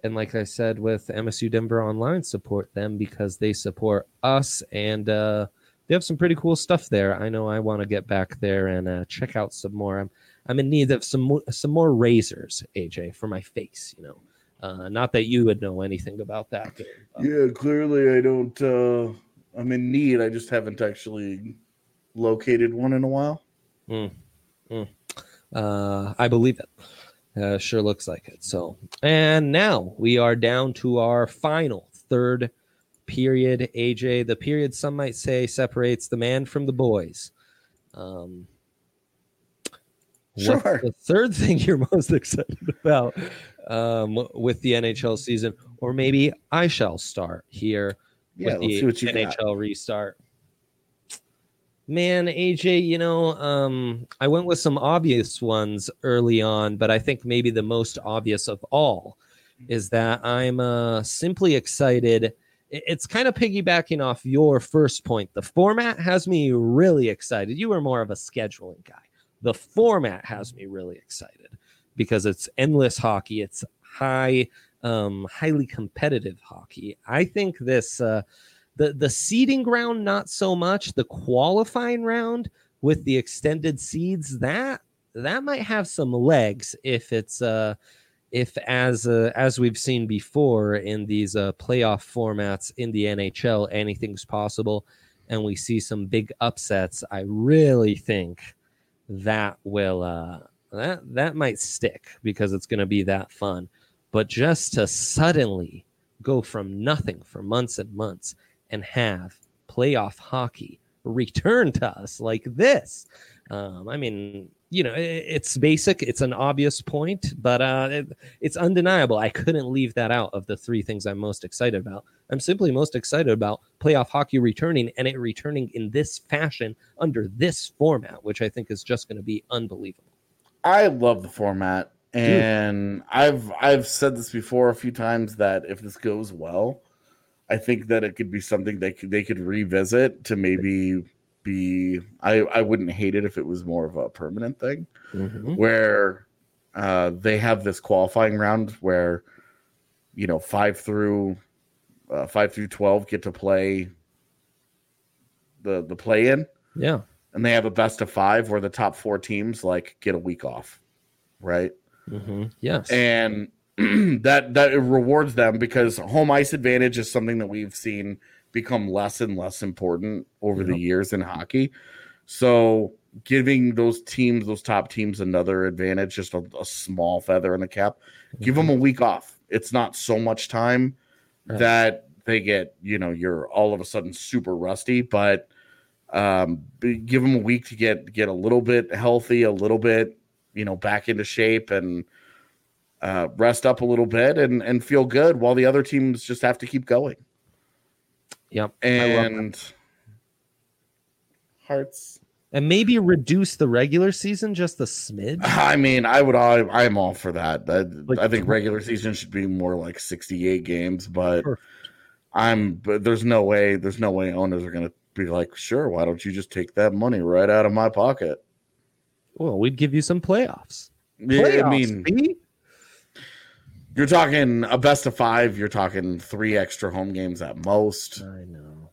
and like I said, with MSU Denver Online, support them because they support us, and uh, they have some pretty cool stuff there. I know I want to get back there and uh, check out some more. I'm I'm in need of some more, some more razors, AJ, for my face. You know, uh, not that you would know anything about that. yeah, clearly I don't. Uh, I'm in need. I just haven't actually located one in a while. Mm. Mm. Uh, I believe it. Uh, sure looks like it. So, and now we are down to our final third period. AJ, the period some might say separates the man from the boys. Um, sure. the third <laughs> thing you're most excited about um, with the NHL season, or maybe I shall start here yeah, with the NHL got. restart. Man, AJ, you know, um, I went with some obvious ones early on, but I think maybe the most obvious of all is that I'm uh, simply excited. It's kind of piggybacking off your first point. The format has me really excited. You were more of a scheduling guy. The format has me really excited because it's endless hockey. It's high, um, highly competitive hockey. I think this. Uh, the the seeding round not so much. The qualifying round with the extended seeds that that might have some legs if it's uh if as uh, as we've seen before in these uh, playoff formats in the NHL anything's possible and we see some big upsets I really think that will uh that that might stick because it's going to be that fun. But just to suddenly go from nothing for months and months and have playoff hockey return to us like this. Um, I mean, you know, it, it's basic, it's an obvious point, but uh, it, it's undeniable. I couldn't leave that out of the three things I'm most excited about. I'm simply most excited about playoff hockey returning and it returning in this fashion under this format, which I think is just going to be unbelievable. I love the format. And Dude. I've I've said this before a few times that if this goes well, I think that it could be something they could they could revisit to maybe be I I wouldn't hate it if it was more of a permanent thing mm-hmm. where uh, they have this qualifying round where you know five through uh, five through twelve get to play the the play in yeah and they have a best of five where the top four teams like get a week off right mm-hmm. yes and <clears throat> that that rewards them because home ice advantage is something that we've seen become less and less important over the years in hockey. So giving those teams, those top teams, another advantage, just a, a small feather in the cap, mm-hmm. give them a week off. It's not so much time right. that they get, you know, you're all of a sudden super rusty, but um, give them a week to get get a little bit healthy, a little bit, you know, back into shape and uh, rest up a little bit and and feel good while the other teams just have to keep going. Yep. And hearts and maybe reduce the regular season just a smidge. <laughs> I mean, I would. I, I'm all for that. I, like, I, think regular season should be more like 68 games, but perfect. I'm. But there's no way. There's no way owners are going to be like, sure. Why don't you just take that money right out of my pocket? Well, we'd give you some playoffs. Yeah, playoffs, I mean, you're talking a best of five. You're talking three extra home games at most. I know.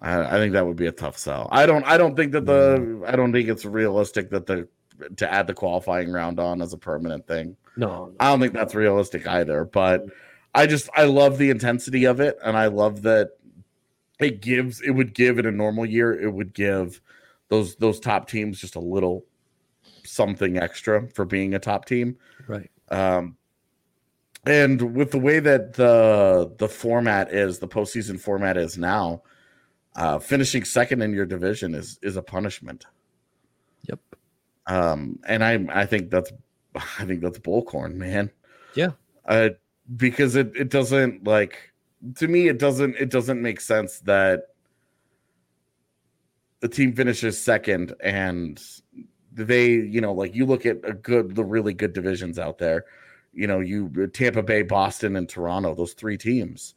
I, I think that would be a tough sell. I don't. I don't think that the. I don't think it's realistic that the to add the qualifying round on as a permanent thing. No, I don't think that's realistic either. But I just I love the intensity of it, and I love that it gives. It would give in a normal year. It would give those those top teams just a little something extra for being a top team. right. Um, and with the way that the the format is, the postseason format is now, uh, finishing second in your division is is a punishment. Yep. Um, and I I think that's <laughs> I think that's bullcorn, man. Yeah. Uh, because it it doesn't like to me it doesn't it doesn't make sense that the team finishes second and they you know like you look at a good the really good divisions out there you know you tampa bay boston and toronto those three teams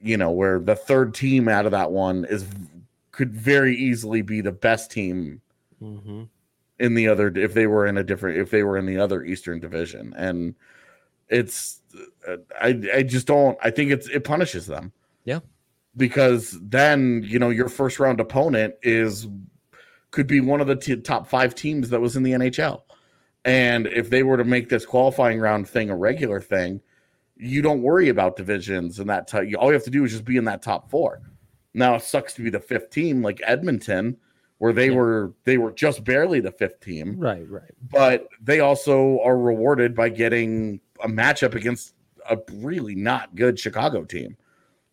you know where the third team out of that one is could very easily be the best team Mm-hmm. in the other if they were in a different if they were in the other eastern division and it's uh, i i just don't i think it's it punishes them Yeah. because then you know your first round opponent is could be one of the t- top five teams that was in the nhl and if they were to make this qualifying round thing a regular thing you don't worry about divisions and that type. all you have to do is just be in that top four now it sucks to be the fifth team like edmonton where they Yeah. were they were just barely the fifth team Right, right. but they also are rewarded by getting a matchup against a really not good Chicago team.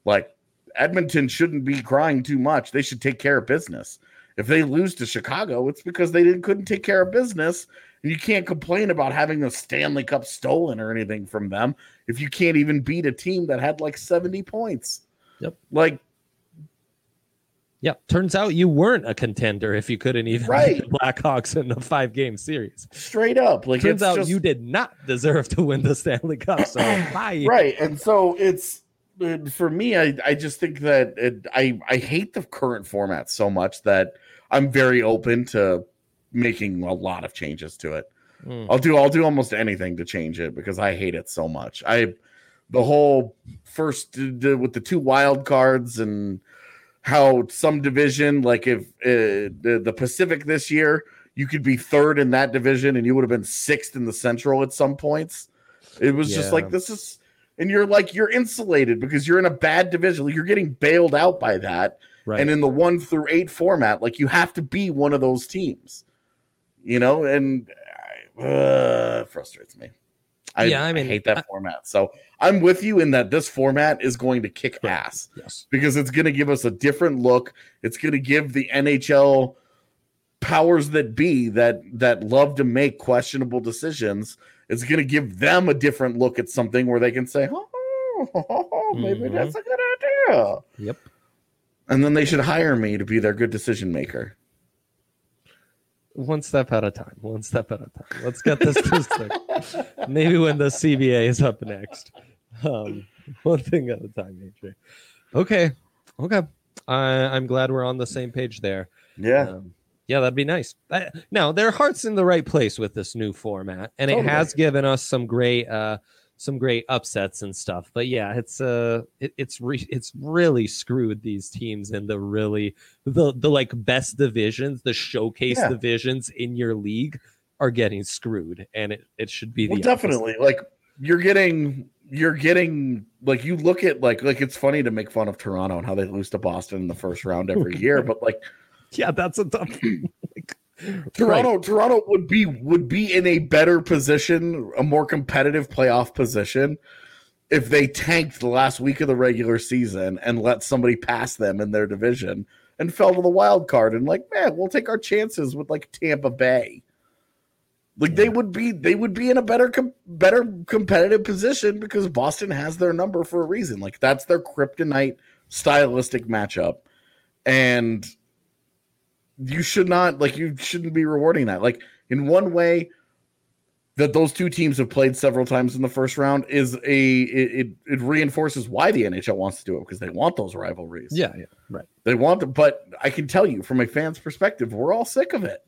Like Edmonton shouldn't be crying too much. They should take care of business. If they lose to Chicago, it's because they didn't couldn't take care of business. And you can't complain about having the Stanley Cup stolen or anything from them if you can't even beat a team that had like 70 points. Yep. Like Yeah. Turns out you weren't a contender if you couldn't even Right. beat the Blackhawks in a five game series. straight up. Like Turns it's out just, you did not deserve to win the Stanley Cup. So <clears throat> bye. right and so it's uh, for me i i just think that it, i i hate the current format so much that i'm very open to making a lot of changes to it. Mm. i'll do i'll do almost anything to change it because i hate it so much. I the whole first with the two wild cards and how some division like if uh, the, the pacific this year you could be third in that division and you would have been sixth in the central at some points. It was just like this is and you're like you're insulated because you're in a bad division. You're getting bailed out by that. Right. and in the one through eight format like you have to be one of those teams you know and uh, frustrates me I, Yeah, I I mean, hate that I- format so i'm with you in that this format is going to kick Right. ass yes. because it's going to give us a different look. It's going to give the NHL powers that be that that love to make questionable decisions. It's going to give them a different look at something where they can say, "Oh, <laughs> maybe Mhm. that's a good idea." Yep. And then they should hire me to be their good decision maker. One step at a time. One step at a time. Let's get this. <laughs> Maybe when the CBA is up next. Um, <laughs> one thing at a time, AJ. Okay. Okay. I I'm glad we're on the same page there. Yeah, Um, yeah, that'd be nice. Uh, now, their heart's in the right place with this new format, and it has given us some great, uh, some great upsets and stuff. But yeah, it's uh, it, it's re- it's really screwed these teams in the really the the like best divisions, the showcase Yeah. divisions in your league are getting screwed, and it it should be well, opposite. definitely. Like you're getting, you're getting. Like you look at like like it's funny to make fun of Toronto and how they lose to Boston in the first round every <laughs> year, but like Yeah, that's a tough. <clears throat> like, Toronto, Toronto would be would be in a better position, a more competitive playoff position, if they tanked the last week of the regular season and let somebody pass them in their division and fell to the wild card and like, man, we'll take our chances with like Tampa Bay. Like they would be, they would be in a better, com- better competitive position because Boston has their number for a reason. Like that's their kryptonite stylistic matchup, and you should not like you shouldn't be rewarding that. Like in one way that those two teams have played several times in the first round is a it, it, it reinforces why the NHL wants to do it because they want those rivalries. yeah, yeah, right. They want to, but I can tell you from a fan's perspective, we're all sick of it.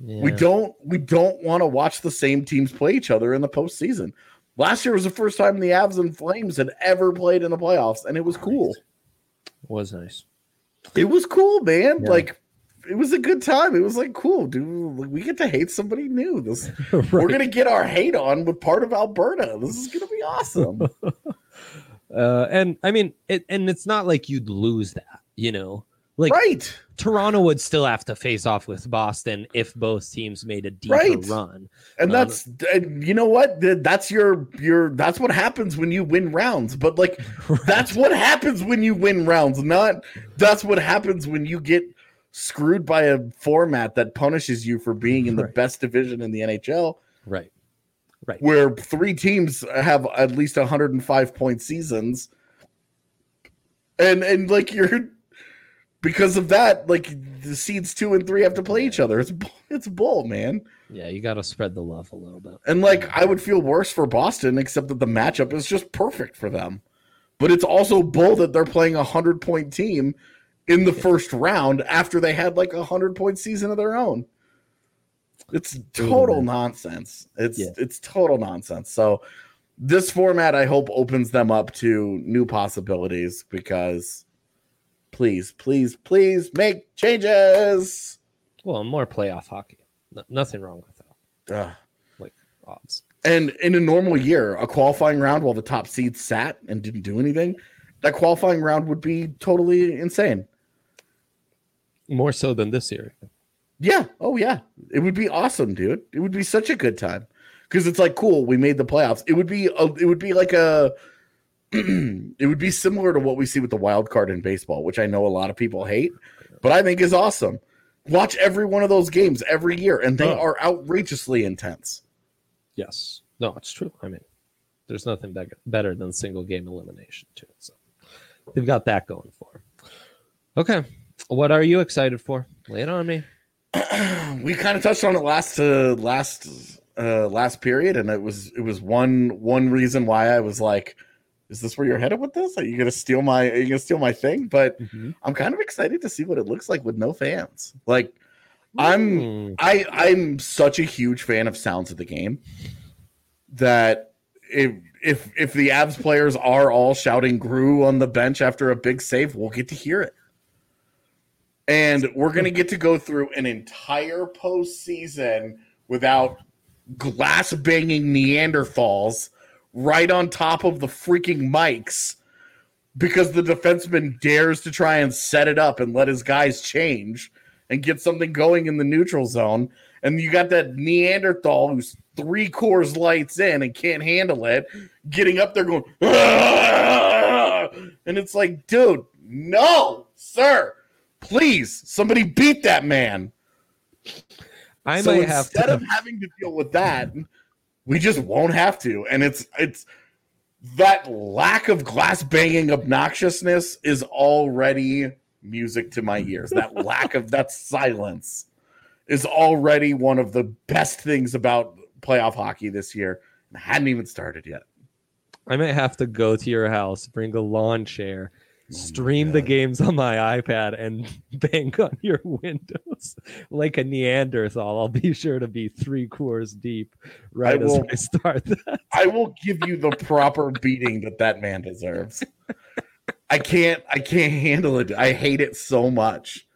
We don't we don't want to watch the same teams play each other in the postseason. Last year was the first time the Avs and Flames had ever played in the playoffs, and it was cool. was nice. It was cool, man. Yeah. Like it was a good time. It was like cool, dude. We get to hate somebody new. This <laughs> we're gonna get our hate on with part of Alberta. This is gonna be awesome. <laughs> Uh, and I mean, it, and it's not like you'd lose that, you know. Like right. Toronto would still have to face off with Boston if both teams made a deeper Right. run. And Um, that's and you know what? That's your your that's what happens when you win rounds. But like <laughs> that's what happens when you win rounds, not that's what happens when you get screwed by a format that punishes you for being in the Right. best division in the NHL right. Right. where three teams have at least 105 point seasons. And and like you're because of that, like the seeds 2 and 3 have to play each other. It's it's bull, man. Yeah, you got to spread the love a little bit. And like I would feel worse for Boston, except that the matchup is just perfect for them. But it's also bull that they're playing a hundred point team in the first round after they had like a hundred point season of their own. It's total nonsense. It's Yeah. it's total nonsense. So this format I hope opens them up to new possibilities because please, please, please make changes. Well, more playoff hockey. No, nothing wrong with that. Ugh. Like odds. And in a normal year, a qualifying round while the top seed sat and didn't do anything, that qualifying round would be totally insane. More so than this year. Yeah. Oh, yeah. It would be awesome, dude. It would be such a good time because it's like cool. We made the playoffs. It would be. A, it would be like a. <clears throat> it would be similar to what we see with the wild card in baseball, which I know a lot of people hate, but I think is awesome. Watch every one of those games every year, and they Oh. are outrageously intense. Yes. No, it's true. I mean, there's nothing be- better than single game elimination, too. So they've got that going for 'em. Okay. What are you excited for? Lay it on me. <clears throat> we kind of touched on it last uh, last uh, last period, and it was it was one one reason why I was like, "Is this where you're headed with this? Are you gonna steal my Are you gonna steal my thing?" But I'm kind of excited to see what it looks like with no fans. Like, I'm. I I'm such a huge fan of sounds of the game that if if if the Avs players are all shouting "Grew" on the bench after a big save, we'll get to hear it. And we're gonna get to go through an entire postseason without glass banging Neanderthals right on top of the freaking mics because the defenseman dares to try and set it up and let his guys change and get something going in the neutral zone. And you got that Neanderthal who's three Coors lights in and can't handle it, getting up there going, "Ah!" and it's like, dude, no, sir, please, somebody beat that man. I so might have instead to. of having to deal with that, we just won't have to. And it's it's that lack of glass banging obnoxiousness is already music to my ears. That <laughs> lack of that silence is already one of the best things about playoff hockey this year. And hadn't even started yet. I might have to go to your house, bring a lawn chair, Oh stream the games on my iPad, and <laughs> bang on your windows <laughs> like a Neanderthal. I'll be sure to be three Coors deep right as will- I start <laughs> that. I will give you the proper beating that that man deserves. I can't I can't handle it. I hate it so much.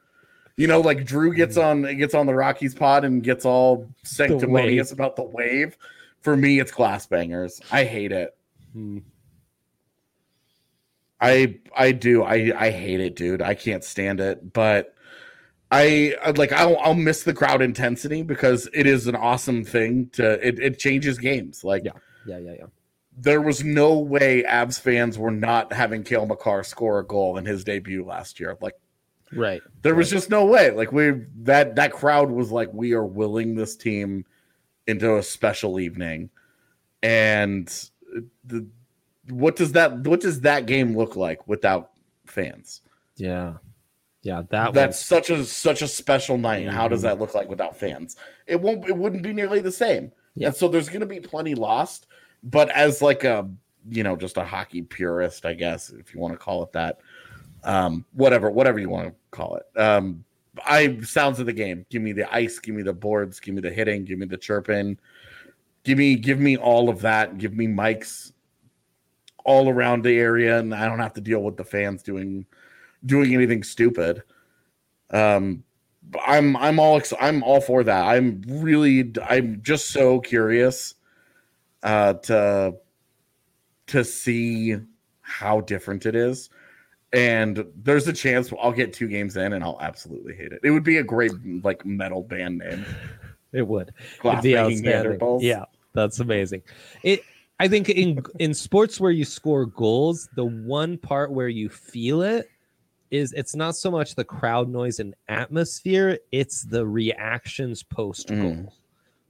You know, like Drew gets on gets on the Rockies pod and gets all sanctimonious about the wave. For me, it's glass bangers. I hate it. Hmm. I I do. I I hate it, dude. I can't stand it. But I I'd like I'll, I'll miss the crowd intensity because it is an awesome thing to it, it changes games. Like Yeah. Yeah, yeah, yeah. there was no way Avs fans were not having Cale Makar score a goal in his debut last year. Like Right. there was just no way. Like we that that crowd was like, we are willing this team into a special evening. And the what does that what does that game look like without fans? Yeah. Yeah. That That's such a such a special night. How does Mhm. that look like without fans? It won't it wouldn't be nearly the same. Yeah. And so there's gonna be plenty lost, but as like a you know, just a hockey purist, I guess, if you want to call it that. Um, whatever, whatever you want to call it. Um, I sounds of the game. Give me the ice, give me the boards, give me the hitting, give me the chirping, give me give me all of that. Give me mics all around the area, and I don't have to deal with the fans doing doing anything stupid. Um, I'm I'm all ex- I'm all for that. I'm really I'm just so curious uh, to to see how different it is. And there's a chance I'll get two games in and I'll absolutely hate it. It would be a great like metal band name. <laughs> It would. Glass outstanding. Yeah, that's amazing. It. I think <laughs> in in sports where you score goals, the one part where you feel it is it's not so much the crowd noise and atmosphere; it's the reactions post goal. Mm.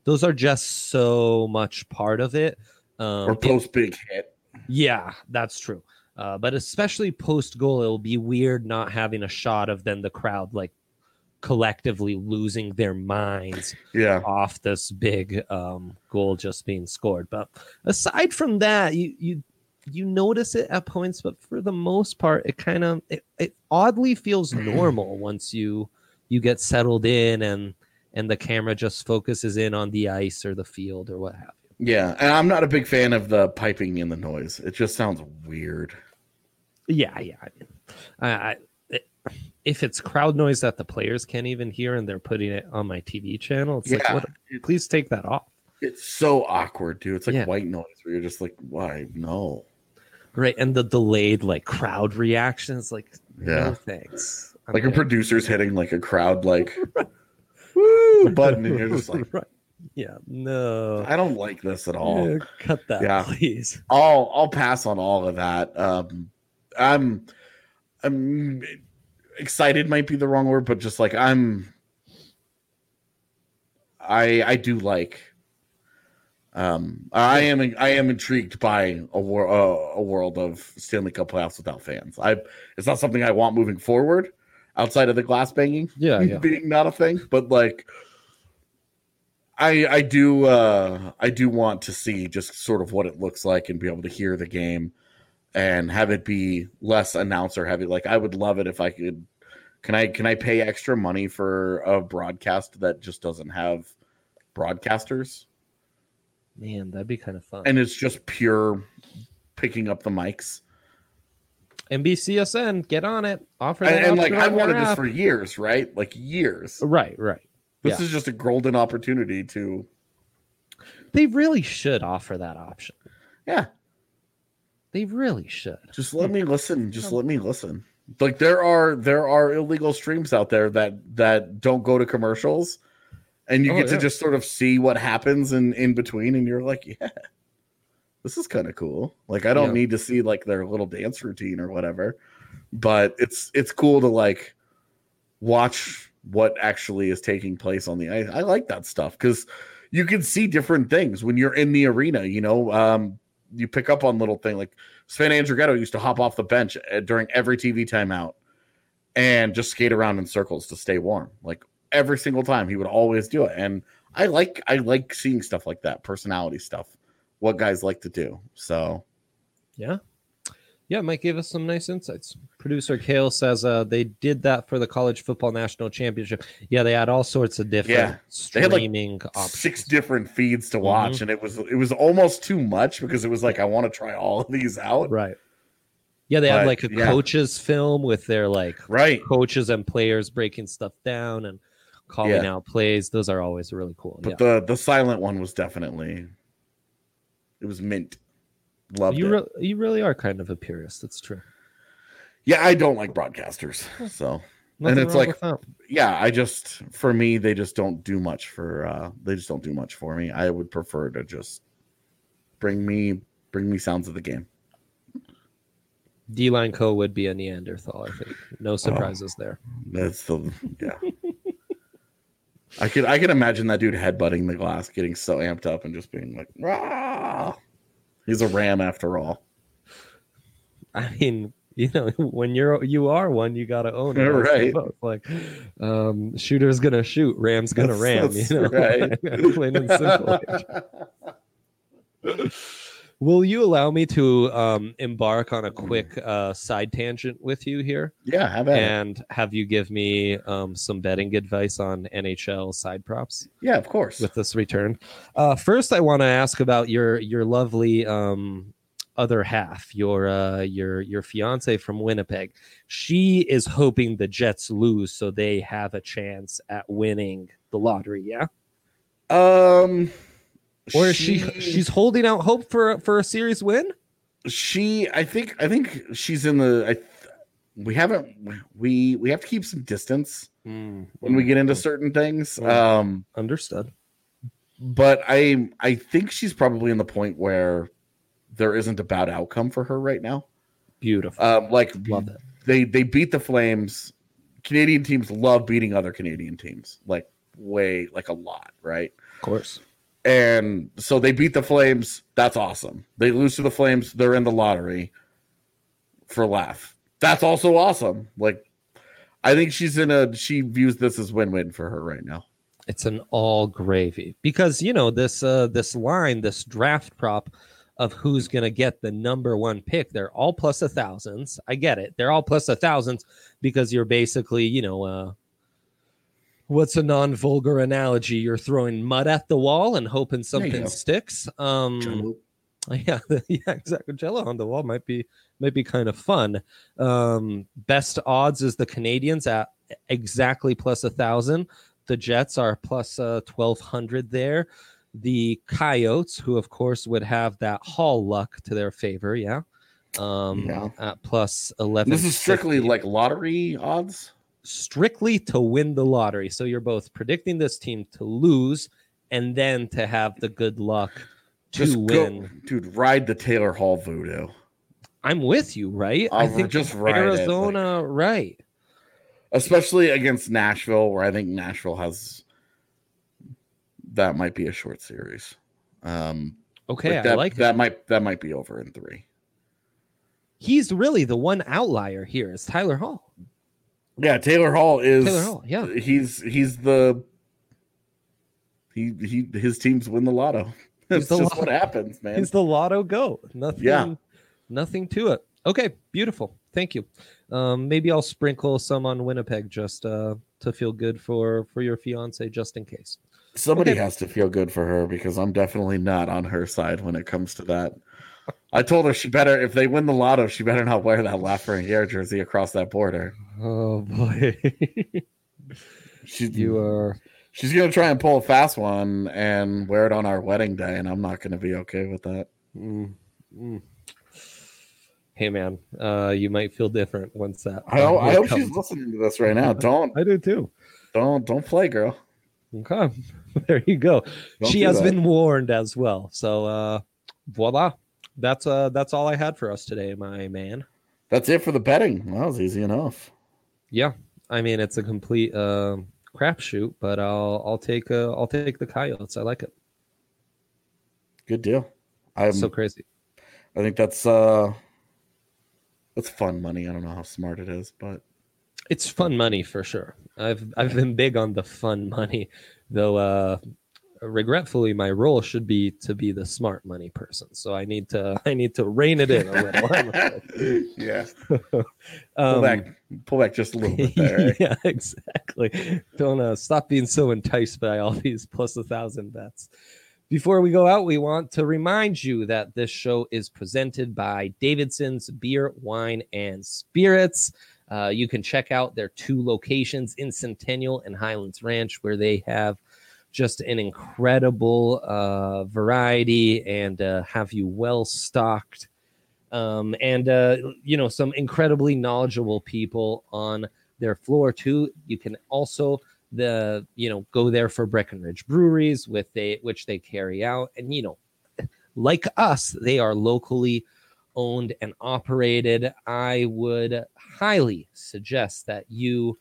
Those are just so much part of it. Um, or post big hit. yeah, that's true. Uh, but especially post goal, it'll be weird not having a shot of then the crowd like collectively losing their minds Yeah. off this big um, goal just being scored. But aside from that, you you you notice it at points, but for the most part, it kind of it, it oddly feels <clears throat> normal once you you get settled in and and the camera just focuses in on the ice or the field or what have you. Yeah. And I'm not a big fan of the piping in the noise. It just sounds weird. Yeah, yeah. I mean, I, I if it's crowd noise that the players can't even hear and they're putting it on my TV channel, it's like, Yeah. what, please take that off. It's so awkward, dude. It's like Yeah. white noise where you're just like, why? No. Right, and the delayed like crowd reactions, like Yeah. no thanks. I'm Like a producer's hitting like a crowd like <laughs> woo button and you're just like right. yeah, no, I don't like this at all. Yeah, cut that, Yeah. please. I'll I'll pass on all of that. Um I'm I'm excited might be the wrong word, but just like I'm I I do like um I am I am intrigued by a wor- uh, a world of Stanley Cup playoffs without fans. I it's not something I want moving forward outside of the glass banging Yeah, yeah. <laughs> being not a thing, but like I I do uh I do want to see just sort of what it looks like and be able to hear the game and have it be less announcer heavy. Like I would love it if I could can I can I pay extra money for a broadcast that just doesn't have broadcasters Man, that'd be kind of fun. and it's just pure picking up the mics. NBCSN, get on it. Offer that And, and like I've wanted this for years, right? Like years. right, right. This Yeah. is just a golden opportunity to They really should offer that option. yeah, They really should. just let me listen. Just let me listen. Like there are there are illegal streams out there that that don't go to commercials and you Oh, get to just sort of see what happens in in between and you're like, yeah. This is kind of cool. Like I don't Yeah. need to see like their little dance routine or whatever. But it's it's cool to like watch what actually is taking place on the ice. I like that stuff cuz you can see different things when you're in the arena, you know. Um you pick up on little thing like Sven Andrighetto used to hop off the bench uh, during every TV timeout and just skate around in circles to stay warm. Like every single time he would always do it. And I like I like seeing stuff like that, personality stuff, what guys like to do. So Yeah. Yeah, Mike gave us some nice insights. Producer Kale says uh, they did that for the college football national championship. Yeah, they had all sorts of different Yeah. Had, like, streaming options. six different feeds to Mm-hmm. watch, and it was it was almost too much because it was like I want to try all of these out. Right. Yeah, they had But, like a yeah. coaches film with their like Right. coaches and players breaking stuff down and calling Yeah. out plays. Those are always really cool. But yeah. the the silent one was definitely it was mint. Loved you re- you really are kind of a purist. That's true. yeah, I don't like broadcasters. So Nothing it's like- yeah, I just for me they just don't do much for uh they just don't do much for me. I would prefer to just bring me bring me sounds of the game. D line Co would be a Neanderthal. I think no surprises there. That's the yeah. I could I could imagine that dude headbutting the glass, getting so amped up and just being like, Rah! He's a ram after all. I mean, you know, <laughs> when you're you are one, you got to own it. <laughs> Right. Like, um, shooter's gonna shoot, ram's gonna That's- ram. that's You know, right. <laughs> plain and simple. Will you allow me to um, embark on a quick uh, side tangent with you here yeah, about it? and have you give me um, some betting advice on NHL side props? Yeah, of course. with this return. Uh, first, I want to ask about your your lovely um, other half, your uh, your your fiance from Winnipeg, she is hoping the Jets lose so they have a chance at winning the lottery. Yeah, Um, or is she she's holding out hope for for a series win? she i think i think she's in the i we haven't we we have to keep some distance when we get into certain things Mm. um understood. but i i think she's probably in the point where there isn't a bad outcome for her right now Beautiful. um like Love it. they they beat the flames canadian teams love beating other canadian teams like way like a lot right Of course. And so they beat the flames that's awesome they lose to the flames they're in the lottery for laugh that's also awesome like i think she's in a she views this as win-win for her right now It's an all gravy because you know this uh this line, this draft prop of who's gonna get the number one pick. They're all plus a thousands. I get it. They're all plus a thousands because you're basically, you know, uh what's a non-vulgar analogy? You're throwing mud at the wall and hoping something sticks. Um <laughs> yeah, <laughs> yeah, exactly. Jello on the wall might be might be kind of fun. Um, best odds is the Canadiens at exactly plus a thousand. The Jets are plus uh, twelve hundred there. The Coyotes, who of course would have that Hall luck to their favor, yeah, um, Yeah. at plus eleven. this is strictly like lottery odds strictly to win the lottery. So you're both predicting this team to lose and then to have the good luck to just win. go dude ride the taylor hall voodoo I'm with you, right? I I'll think just ride it, like- Arizona, right? especially against nashville where i think nashville has that might be a short series um Okay, like that, I like that it. might that might be over in three He's really the one outlier here. Is Taylor Hall? Yeah, Taylor Hall is Taylor Hall, yeah. He's he's the he he his teams win the lotto. <laughs> That's just lotto- what happens, man. He's the lotto goat. Nothing. Yeah. Nothing to it. Okay, beautiful. Thank you. Um, maybe I'll sprinkle some on Winnipeg just uh, to feel good for for your fiance, just in case. Somebody okay. has to feel good for her because I'm definitely not on her side when it comes to that. I told her she better if they win the lotto, she better not wear that Lafreniere jersey across that border. Oh boy, <laughs> She, you are. she's gonna try and pull a fast one and wear it on our wedding day, and I'm not gonna be okay with that. Mm, mm. Hey man, uh, you might feel different once that. I hope, I hope <laughs> she's listening to this right now. <laughs> Don't I do too. don't don't play, girl. Okay, there you go. Don't she has that. been warned as well. So uh, voila, that's uh that's all I had for us today, my man. That's it for the betting. That was easy enough. Yeah, I mean it's a complete uh, crapshoot, but I'll I'll take uh, I'll take the coyotes. I like it. Good deal. I'm so crazy. I think that's uh that's fun money. I don't know how smart it is, but It's fun money for sure. I've I've been big on the fun money, though. Uh, regretfully, my role should be to be the smart money person. So I need to <laughs> I need to rein it in a little. <laughs> Yeah. <laughs> Pull Um, back pull back just a little bit there. yeah, exactly. Don't uh, stop being so enticed by all these plus a thousand bets. Before we go out, we want to remind you that this show is presented by Davidson's Beer, Wine, and Spirits. Uh, you can check out their two locations in Centennial and Highlands Ranch, where they have just an incredible uh, variety and uh, have you well stocked um, and uh, you know some incredibly knowledgeable people on their floor too. You can also the you know go there for Breckenridge breweries with they which they carry out, and you know like us, they are locally owned and operated. I would highly suggest that you.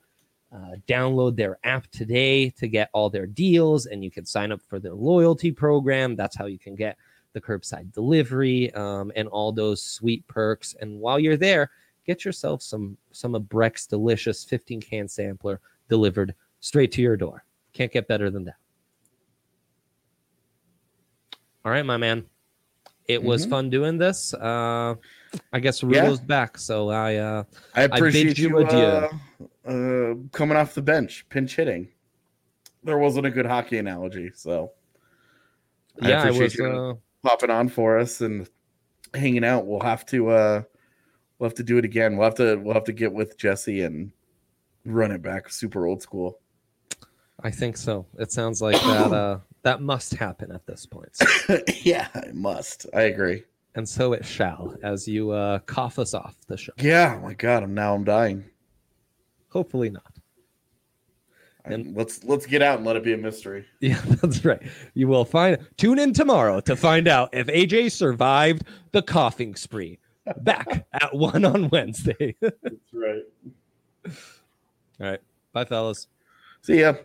Uh, download their app today to get all their deals, and you can sign up for their loyalty program. That's how you can get the curbside delivery um, and all those sweet perks. And while you're there, get yourself some some of Breck's delicious 15 can sampler delivered straight to your door. Can't get better than that. All right, my man. It was Mhm. fun doing this. Uh, I guess Yeah. Rudo's back, so I uh, I appreciate you you, adieu. uh, uh, coming off the bench, pinch hitting. There wasn't a good hockey analogy, so I yeah, I appreciate was you. uh, popping on for us and hanging out, we'll have to uh we'll have to do it again. We'll have to we'll have to get with Jesse and run it back super old school. I think so. It sounds like that uh that must happen at this point. <coughs> yeah, it must. I agree. And so it shall as you uh cough us off the show. Yeah, my god, I'm now I'm dying. Hopefully not. And let's let's get out and let it be a mystery. <laughs> Yeah, that's right. You will find tune in tomorrow to find out if AJ survived the coughing spree. Back <laughs> at one on Wednesday. <laughs> That's right. All right. Bye, fellas. See ya.